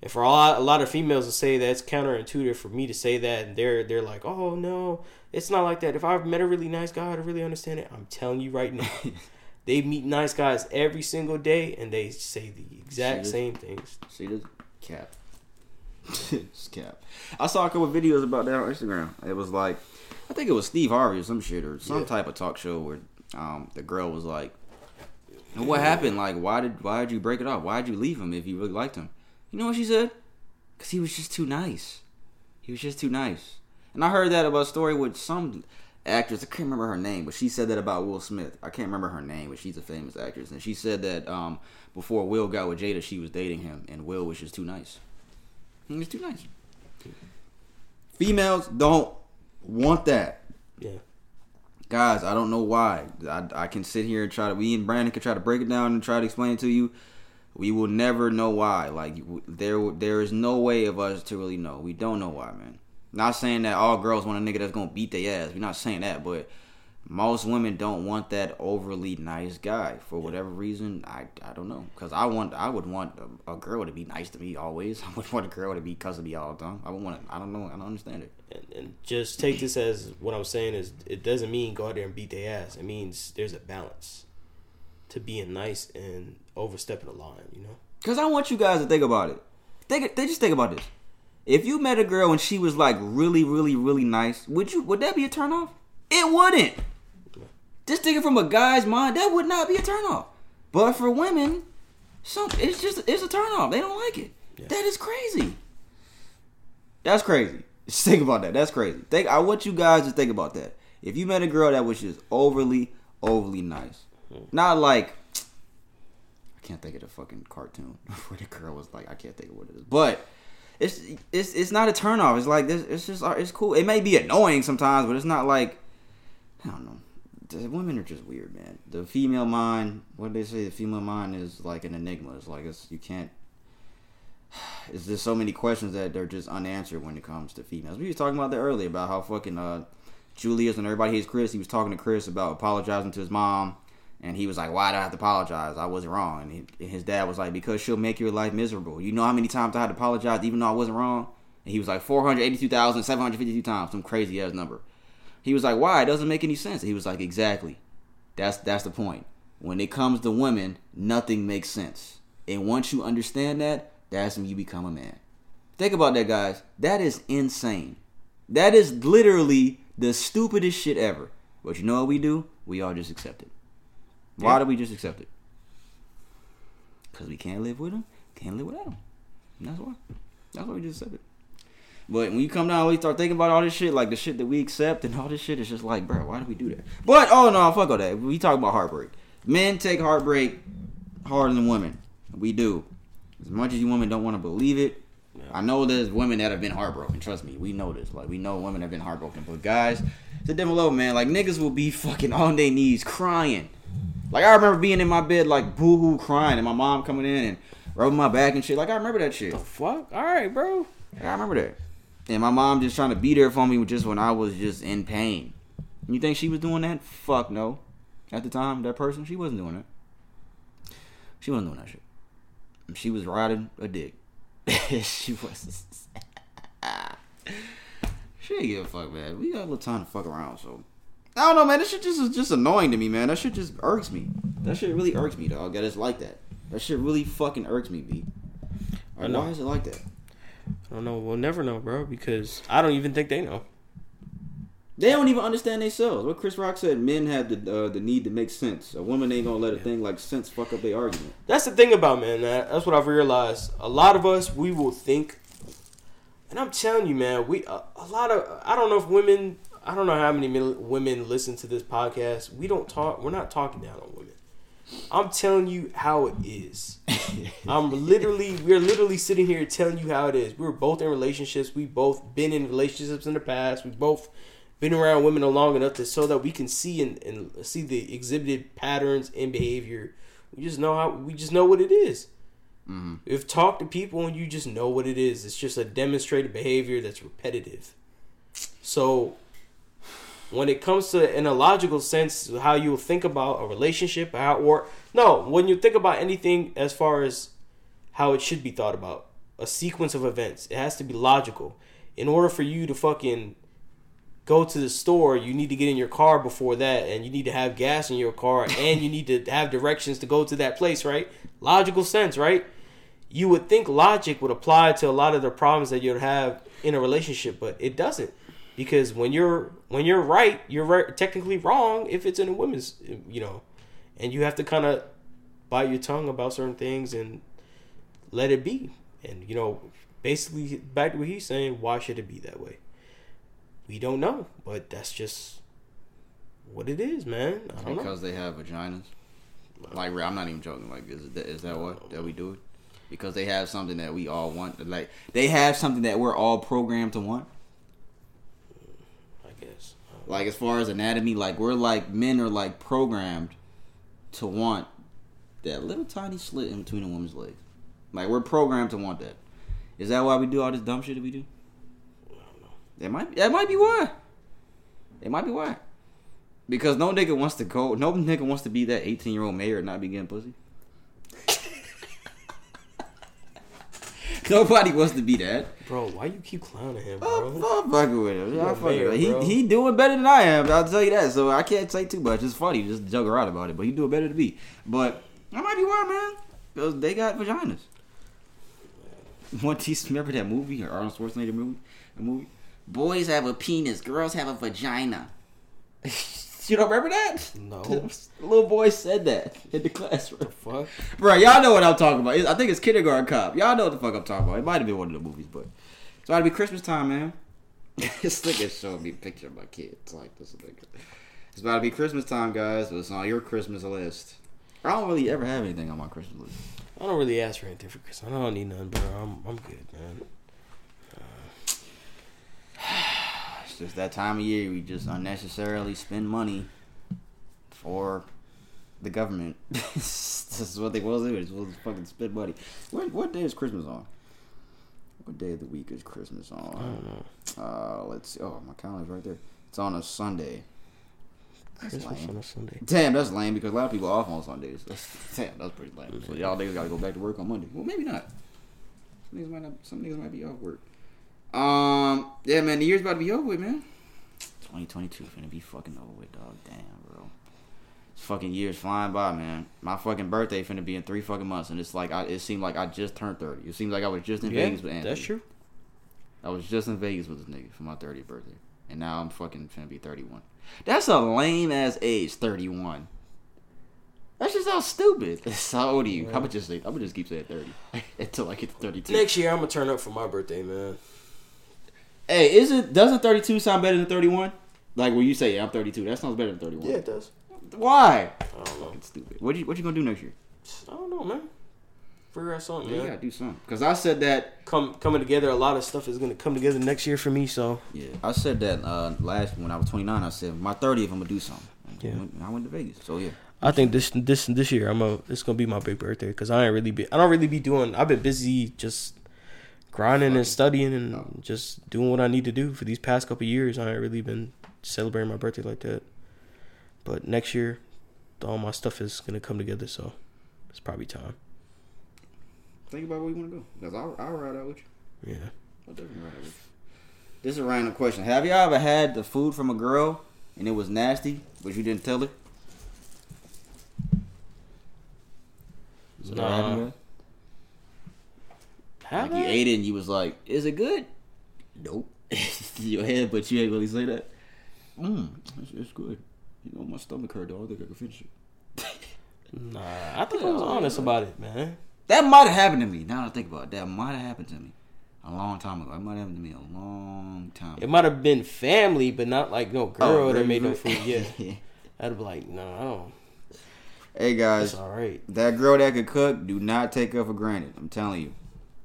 And for a lot, a lot of females to say that's counterintuitive for me to say that, and they're they're like, oh no, it's not like that. If I've met a really nice guy, I'd really understand it. I'm telling you right now, they meet nice guys every single day, and they say the exact See, same things. See this cap. it's cap. I saw a couple videos about that on Instagram. It was like, I think it was Steve Harvey or some shit or some Yeah. type of talk show where um, the girl was like, "What happened? Like, why did why did you break it off? Why did you leave him if you really liked him?" You know what she said? Because he was just too nice. He was just too nice. And I heard that about a story with some actress. I can't remember her name, but she said that about Will Smith. I can't remember her name, but she's a famous actress, and she said that um, before Will got with Jada, she was dating him, and Will was just too nice. He was too nice. Females don't want that. Yeah, Guys, I don't know why. I, I can sit here and try to. We and Brandon can try to break it down and try to explain it to you. We will never know why. Like there, there is no way of us to really know. We don't know why, man. Not saying that all girls want a nigga that's gonna beat their ass. We're not saying that, but most women don't want that overly nice guy for whatever reason. I, I don't know. Cause I want I would want a, a girl to be nice to me always. I would want a girl to be cuss to me all the time. I would want. I don't know. I don't understand it. and, and just take this as what I'm saying is it doesn't mean go out there and beat their ass. It means there's a balance to being nice and overstepping the line. You know. Cause I want you guys to think about it. Think, they just think about this. If you met a girl and she was like really, really, really nice, would you? Would that be a turn off? It wouldn't. Just thinking from a guy's mind, that would not be a turn off. But for women, some it's just it's a turn off. They don't like it. That is crazy. That's crazy. Just think about that. That's crazy. Think I want you guys to think about that. If you met a girl that was just overly, overly nice, hmm. not like I can't think of the fucking cartoon where the girl was like, I can't think of what it is, but it's it's it's not a turnoff. It's like this. It's just it's cool. It may be annoying sometimes, but it's not like I don't know. The women are just weird, man. The female mind, what do they say? The female mind is like an enigma. It's like it's you can't. It's just so many questions that they're just unanswered when it comes to females. We was talking about that earlier about how fucking uh, Julius and everybody hates Chris. He was talking to Chris about apologizing to his mom, and he was like, "Why do I have to apologize? I wasn't wrong." And, he, and his dad was like, "Because she'll make your life miserable. You know how many times I had to apologize even though I wasn't wrong?" And he was like, 482,752 times, some crazy ass number. He was like, "Why? It doesn't make any sense." He was like, "Exactly. That's that's the point. When it comes to women, nothing makes sense. And once you understand that, that's when you become a man." Think about that, guys. That is insane. That is literally the stupidest shit ever. But you know what we do? We all just accept it. Why Yeah. do we just accept it? Because we can't live with them, can't live without them. That's why. That's why we just accept it. But when you come down, we start thinking about all this shit, like the shit that we accept and all this shit, it's just like, bro, why do we do that? But oh no, fuck all that. We talk about heartbreak. Men take heartbreak harder than women. We do. As much as you women don't want to believe it, I know there's women that have been heartbroken. Trust me, we know this. Like we know women have been heartbroken. But guys, it's a different level, man. Like niggas will be fucking on their knees crying. Like I remember being in my bed like boo hoo crying, and my mom coming in and rubbing my back and shit. Like I remember that shit. The fuck? All right, bro. I remember that. And my mom just trying to be there for me just when I was just in pain. You think she was doing that? Fuck no. At the time, that person, she wasn't doing that. She wasn't doing that shit. She was riding a dick. she was. she didn't give a fuck, man. We got a little time to fuck around, so. I don't know, man. That shit just is just annoying to me, man. That shit just irks me. That shit really irks me, dog. That it's like that. That shit really fucking irks me, b. Like, know. why is it like that? I don't know. We'll never know, bro, because I don't even think they know. They don't even understand themselves. What Chris Rock said, men have the uh, the need to make sense. A woman ain't gonna let a thing like sense fuck up their argument. That's the thing about man. That, that's what I've realized. A lot of us, we will think, and I'm telling you, man, we a, a lot of. I don't know if women. I don't know how many mil- women listen to this podcast. We don't talk. We're not talking down on women. I'm telling you how it is. I'm literally, we're literally sitting here telling you how it is. We were both in relationships. We both been in relationships in the past. We both been around women long enough to so that we can see and, and see the exhibited patterns and behavior. We just know how. We just know what it is. Mm-hmm. If talk to people and you just know what it is, it's just a demonstrated behavior that's repetitive. So when it comes to in a logical sense how you think about a relationship how or no when you think about anything as far as how it should be thought about a sequence of events it has to be logical. In order for you to fucking go to the store you need to get in your car before that and you need to have gas in your car and you need to have directions to go to that place right? Logical sense right? You would think logic would apply to a lot of the problems that you'd have in a relationship but it doesn't because when you're when you're right you're right, technically wrong if it's in a women's you know and you have to kind of bite your tongue about certain things and let it be and you know basically back to what he's saying why should it be that way we don't know but that's just what it is man don't know Because they have vaginas. Like I'm not even joking. Like is that, is that what that we do it? Because they have something that we all want. Like they have something that we're all programmed to want. Like as far as anatomy, like we're like men are like programmed to want that little tiny slit in between a woman's legs. Like we're programmed to want that. Is that why we do all this dumb shit that we do? That might that might be why. It might be why. Because no nigga wants to go. No nigga wants to be that eighteen year old mayor and not be getting pussy. Nobody wants to be that. bro why you keep clowning him I'm, bro I'm fucking with him. I'm fucking with him. He he doing better than I am. I'll tell you that. So I can't say too much. It's funny, just joke around about it. But he doing better than me. But I might be wrong, man. Because they got vaginas. One you remember that movie, or Arnold Schwarzenegger movie? A movie. Boys have a penis. Girls have a vagina. you don't remember that? No. The little boy said that in the classroom. The fuck Bro, y'all know what I'm talking about. I think it's Kindergarten Cop. Y'all know what the fuck I'm talking about. It might have been one of the movies, but it's about to be Christmas time, man. this nigga showed me a picture of my kids. Like this nigga. It's about to be Christmas time, guys. It's on your Christmas list. I don't really ever have anything on my Christmas list. I don't really ask for anything for Christmas. I don't need nothing, bro. I'm I'm good, man. It's just that time of year we just unnecessarily spend money for the government. this is what they will do. It's will fucking spend money. What what day is Christmas on? What day of the week is Christmas on? I don't know. Uh, let's see. Oh, my calendar's right there. It's on a Sunday. That's Christmas lame. on a Sunday. Damn, that's lame because a lot of people are off on Sundays. That's, damn, that's pretty lame. So y'all niggas gotta go back to work on Monday. Well, maybe not. Some niggas might not. Some niggas might be off work. Um, yeah, man, the year's about to be over with, man. 2022 finna be fucking over with, dog. Damn, bro. This fucking year's flying by, man. My fucking birthday finna be in three fucking months, and it's like I, it seemed like I just turned 30. It seems like I was just in Yeah, Vegas with Anthony. that's true. I was just in Vegas with this nigga for my 30th birthday. And now I'm fucking finna be 31. That's a lame ass age, 31. That's just how stupid. How old are you? I'm gonna just say, I'm gonna just keep saying 30 until I get to 32. Next year, I'm gonna turn up for my birthday, man. Hey, is it doesn't 32 sound better than 31? Like when you say yeah, I'm 32, that sounds better than 31. Yeah, it does. Why? I don't know. It's stupid. What you what you gonna do next year? I don't know, man. Figure out something, Yeah, you man. gotta do something. Cause I said that. Come coming together. A lot of stuff is gonna come together next year for me. So Yeah, I said that uh, last when I was 29. I said my 30th I'm gonna do something. Yeah. I went- I went to Vegas. So yeah. I think this this this year I'm a it's gonna be my big birthday because I ain't really be I don't really be doing I've been busy just grinding and studying and Oh. just doing what I need to do for these past couple years. I ain't really been celebrating my birthday like that. But next year, all my stuff is gonna come together, so it's probably time. Think about where you want to go. Because I'll, I'll ride out with you. Yeah. I'll definitely ride out with you. This is a random question. Have y'all ever had the food from a girl and it was nasty, but you didn't tell her? Nah. Have Like you ate it and you was like, "Is it good?" Nope. Your head, but you ain't really say that. Mmm, it's, it's good. You know, my stomach hurt. Though. I think I can finish it. Nah, I think I was honest about it, man. That might have happened to me. Now that I think about it, that might have happened to me a long time ago. It might have happened to me a long time. It might have been family, but not like no oh, girl Oh, that made no food. Yeah, I'd be like, no, I don't. Hey guys, It's all right. that girl that could cook, do not take her for granted. I'm telling you,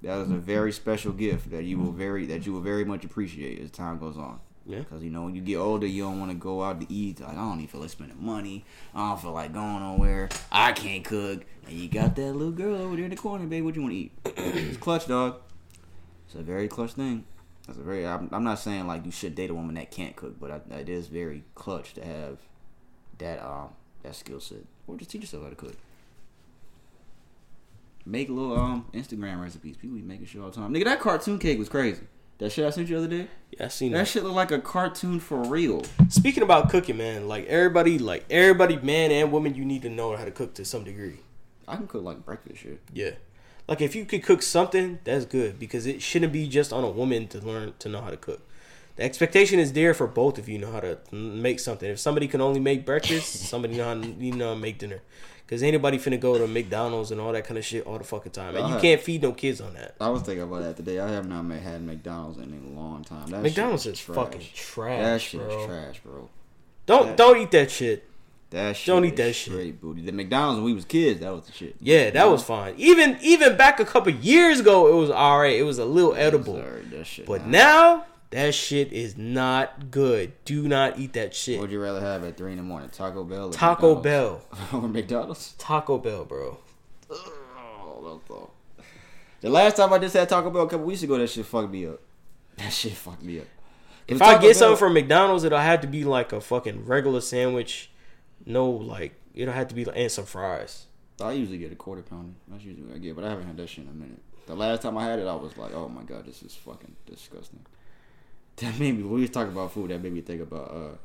that is a very special gift that you will very that you will very much appreciate as time goes on. Yeah. Because you know when you get older, you don't want to go out to eat. Like I don't even feel like spending money. I don't feel like going nowhere. I can't cook. And you got that little girl over there in the corner, babe. What you want to eat? it's clutch, dog. It's a very clutch thing. That's a very. I'm, I'm not saying like you should date a woman that can't cook, but I, it is very clutch to have that um that skill set, or just teach yourself how to cook. Make little um Instagram recipes. People be making shit all the time. Nigga, that cartoon cake was crazy. That shit I sent you the other day. Yeah, I seen That that. shit look like a cartoon for real. Speaking about cooking, man, like everybody, like everybody, man and woman, you need to know how to cook to some degree. I can cook like breakfast shit. Yeah. Like if you could cook something, that's good because it shouldn't be just on a woman to learn to know how to cook. The expectation is there for both of you know how to make something. If somebody can only make breakfast, somebody know how to, you know make dinner. Cause anybody finna go to McDonald's and all that kind of shit all the fucking time, and you can't feed no kids on that. I was thinking about that today. I have not had McDonald's in a long time. That McDonald's is fucking trash, That shit bro. is trash, bro. Don't That- don't eat that shit. That shit Don't eat is that shit. straight booty. The McDonald's when we was kids, that was the shit. Yeah, that was fine. Even even back a couple years ago, it was all right. It was a little edible. Sorry, that shit. But nah. now that shit is not good. Do not eat that shit. What would you rather have at three in the morning, Taco Bell? Or Taco McDonald's? Bell. or McDonald's? Taco Bell, bro. Oh. The last time I just had Taco Bell a couple weeks ago, that shit fucked me up. That shit fucked me up. If The I get Bell- something from McDonald's, it'll have to be like a fucking regular sandwich. No, like it'll have to be like and some fries. I usually get a quarter pounder. That's usually what I get, but I haven't had that shit in a minute. The last time I had it, I was like, "Oh my god, this is fucking disgusting." That made me. When we was talking about food, that made me think about. uh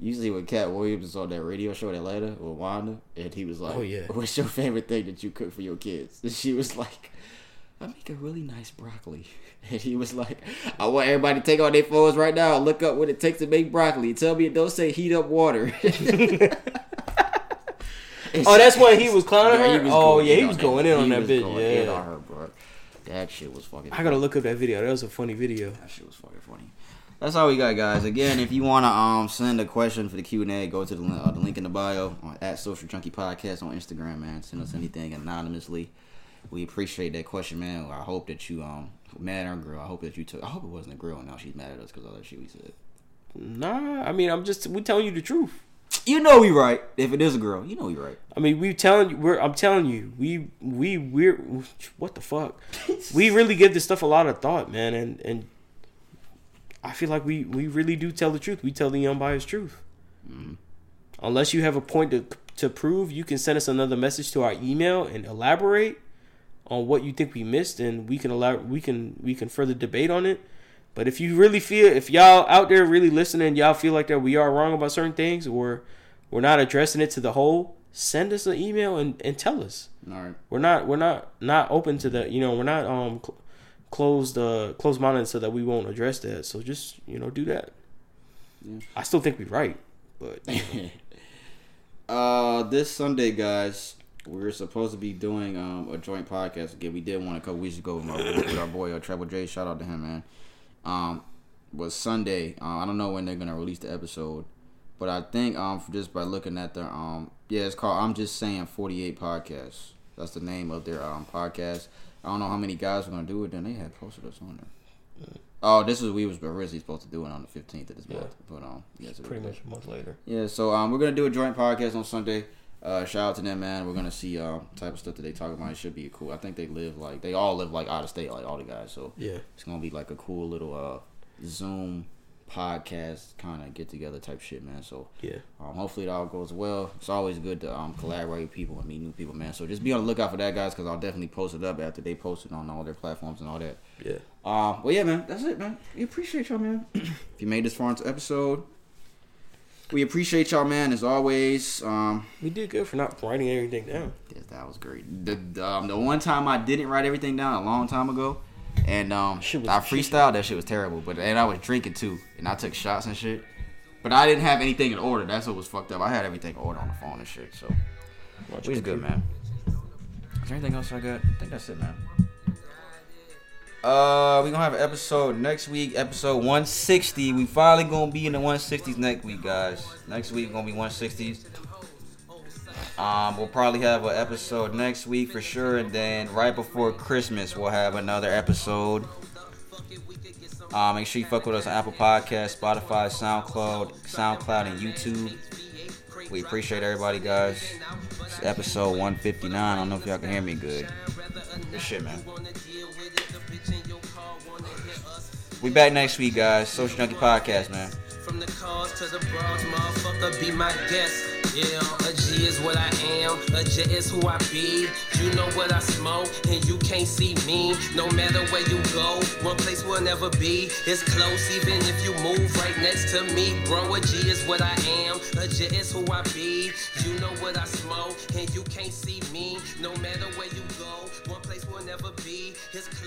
Usually when Katt Williams was on that radio show in Atlanta with Wanda, and he was like, Oh, yeah. what's your favorite thing that you cook for your kids?" And she was like, "I make a really nice broccoli." And he was like, "I want everybody to take on their phones right now and look up what it takes to make broccoli. Tell me it don't say heat up water." Oh, that's when he was clowning Yeah, her. he was oh yeah, he was going in on that bitch. Yeah, on her, bro. That shit was fucking. I gotta look up that video. That was a funny video. That shit was fucking funny. That's all we got, guys. Again, if you wanna um send a question for the Q and A, go to the, link- uh, the link in the bio on at Social Junkie Podcast on Instagram, man. Send us anything anonymously. We appreciate that question, man. I hope that you um mad or girl. I hope that you took. I hope it wasn't a girl. and Now she's mad at us because all that shit we said. Nah, I mean I'm just we telling you the truth. You know we right. If it is a girl, you know we right. I mean, we telling you, we're. I'm telling you, we we we're. What the fuck? we really give this stuff a lot of thought, man, and and I feel like we we really do tell the truth. We tell the unbiased truth. Mm-hmm. Unless you have a point to to prove, you can send us another message to our email and elaborate on what you think we missed, and we can allow we can we can further debate on it. But if you really feel, if y'all out there really listening, y'all feel like that we are wrong about certain things, or we're not addressing it to the whole, send us an email and, and tell us. All right. We're not we're not not open to that. You know, we're not um cl- closed uh closed minded so that we won't address that. So just you know do that. Yeah. I still think we're right, but Uh, this Sunday, guys, we're supposed to be doing um a joint podcast again. We did one a couple weeks ago with, my, with our boy uh, Treble J. Shout out to him, man. Um, was Sunday. Uh, I don't know when they're gonna release the episode, but I think um just by looking at their um yeah, it's called I'm just saying 48 podcasts. That's the name of their um podcast. I don't know how many guys are gonna do it. Then they had posted us on there. Oh, this is we was originally supposed to do it on the 15th of this Yeah. month, but um, yeah, so pretty much a month later. yeah, so um, we're gonna do a joint podcast on Sunday. Uh, shout out to them, man. We're gonna see uh type of stuff that they talk about. It should be cool. I think they live like they all live like out of state, like all the guys. So Yeah. it's gonna be like a cool little uh Zoom podcast kind of get together type shit, man. So Yeah. um, hopefully it all goes well. It's always good to um collaborate with people and meet new people, man. So just be on the lookout for that, guys, because I'll definitely post it up after they post it on all their platforms and all that. Yeah. Uh, well, yeah, man, that's it, man. We appreciate y'all, man. if you made this far into episode, we appreciate y'all, man. As always, um, We did good for not writing everything down. yes, that was great. The um, the one time I didn't write everything down a long time ago, and um, was- I freestyled. That shit was terrible. But and I was drinking too, and I took shots and shit. But I didn't have anything in order. That's what was fucked up. I had everything in order on the phone and shit. So Watch we was good, man. Is there anything else I got? I think that's it, man. Uh, we gonna have an episode next week, episode 160. We finally gonna be in the 160s next week, guys. Next week gonna be 160s. Um, we'll probably have an episode next week for sure, and then right before Christmas we'll have another episode. Uh, make sure you fuck with us on Apple Podcasts, Spotify, SoundCloud, SoundCloud, and YouTube. We appreciate everybody, guys. It's episode 159. I don't know if y'all can hear me good. Good shit, man. We back next week, guys. Social Junkie Podcast, man. From the cars to the bras, motherfucker, be my guest. Yeah, a G is what I am, a J is who I be. You know what I smoke, and you can't see me. No matter where you go, one place will never be. It's close, even if you move right next to me. Bro, a G is what I am, a J is who I be. You know what I smoke, and you can't see me. No matter where you go, one place will never be. It's close,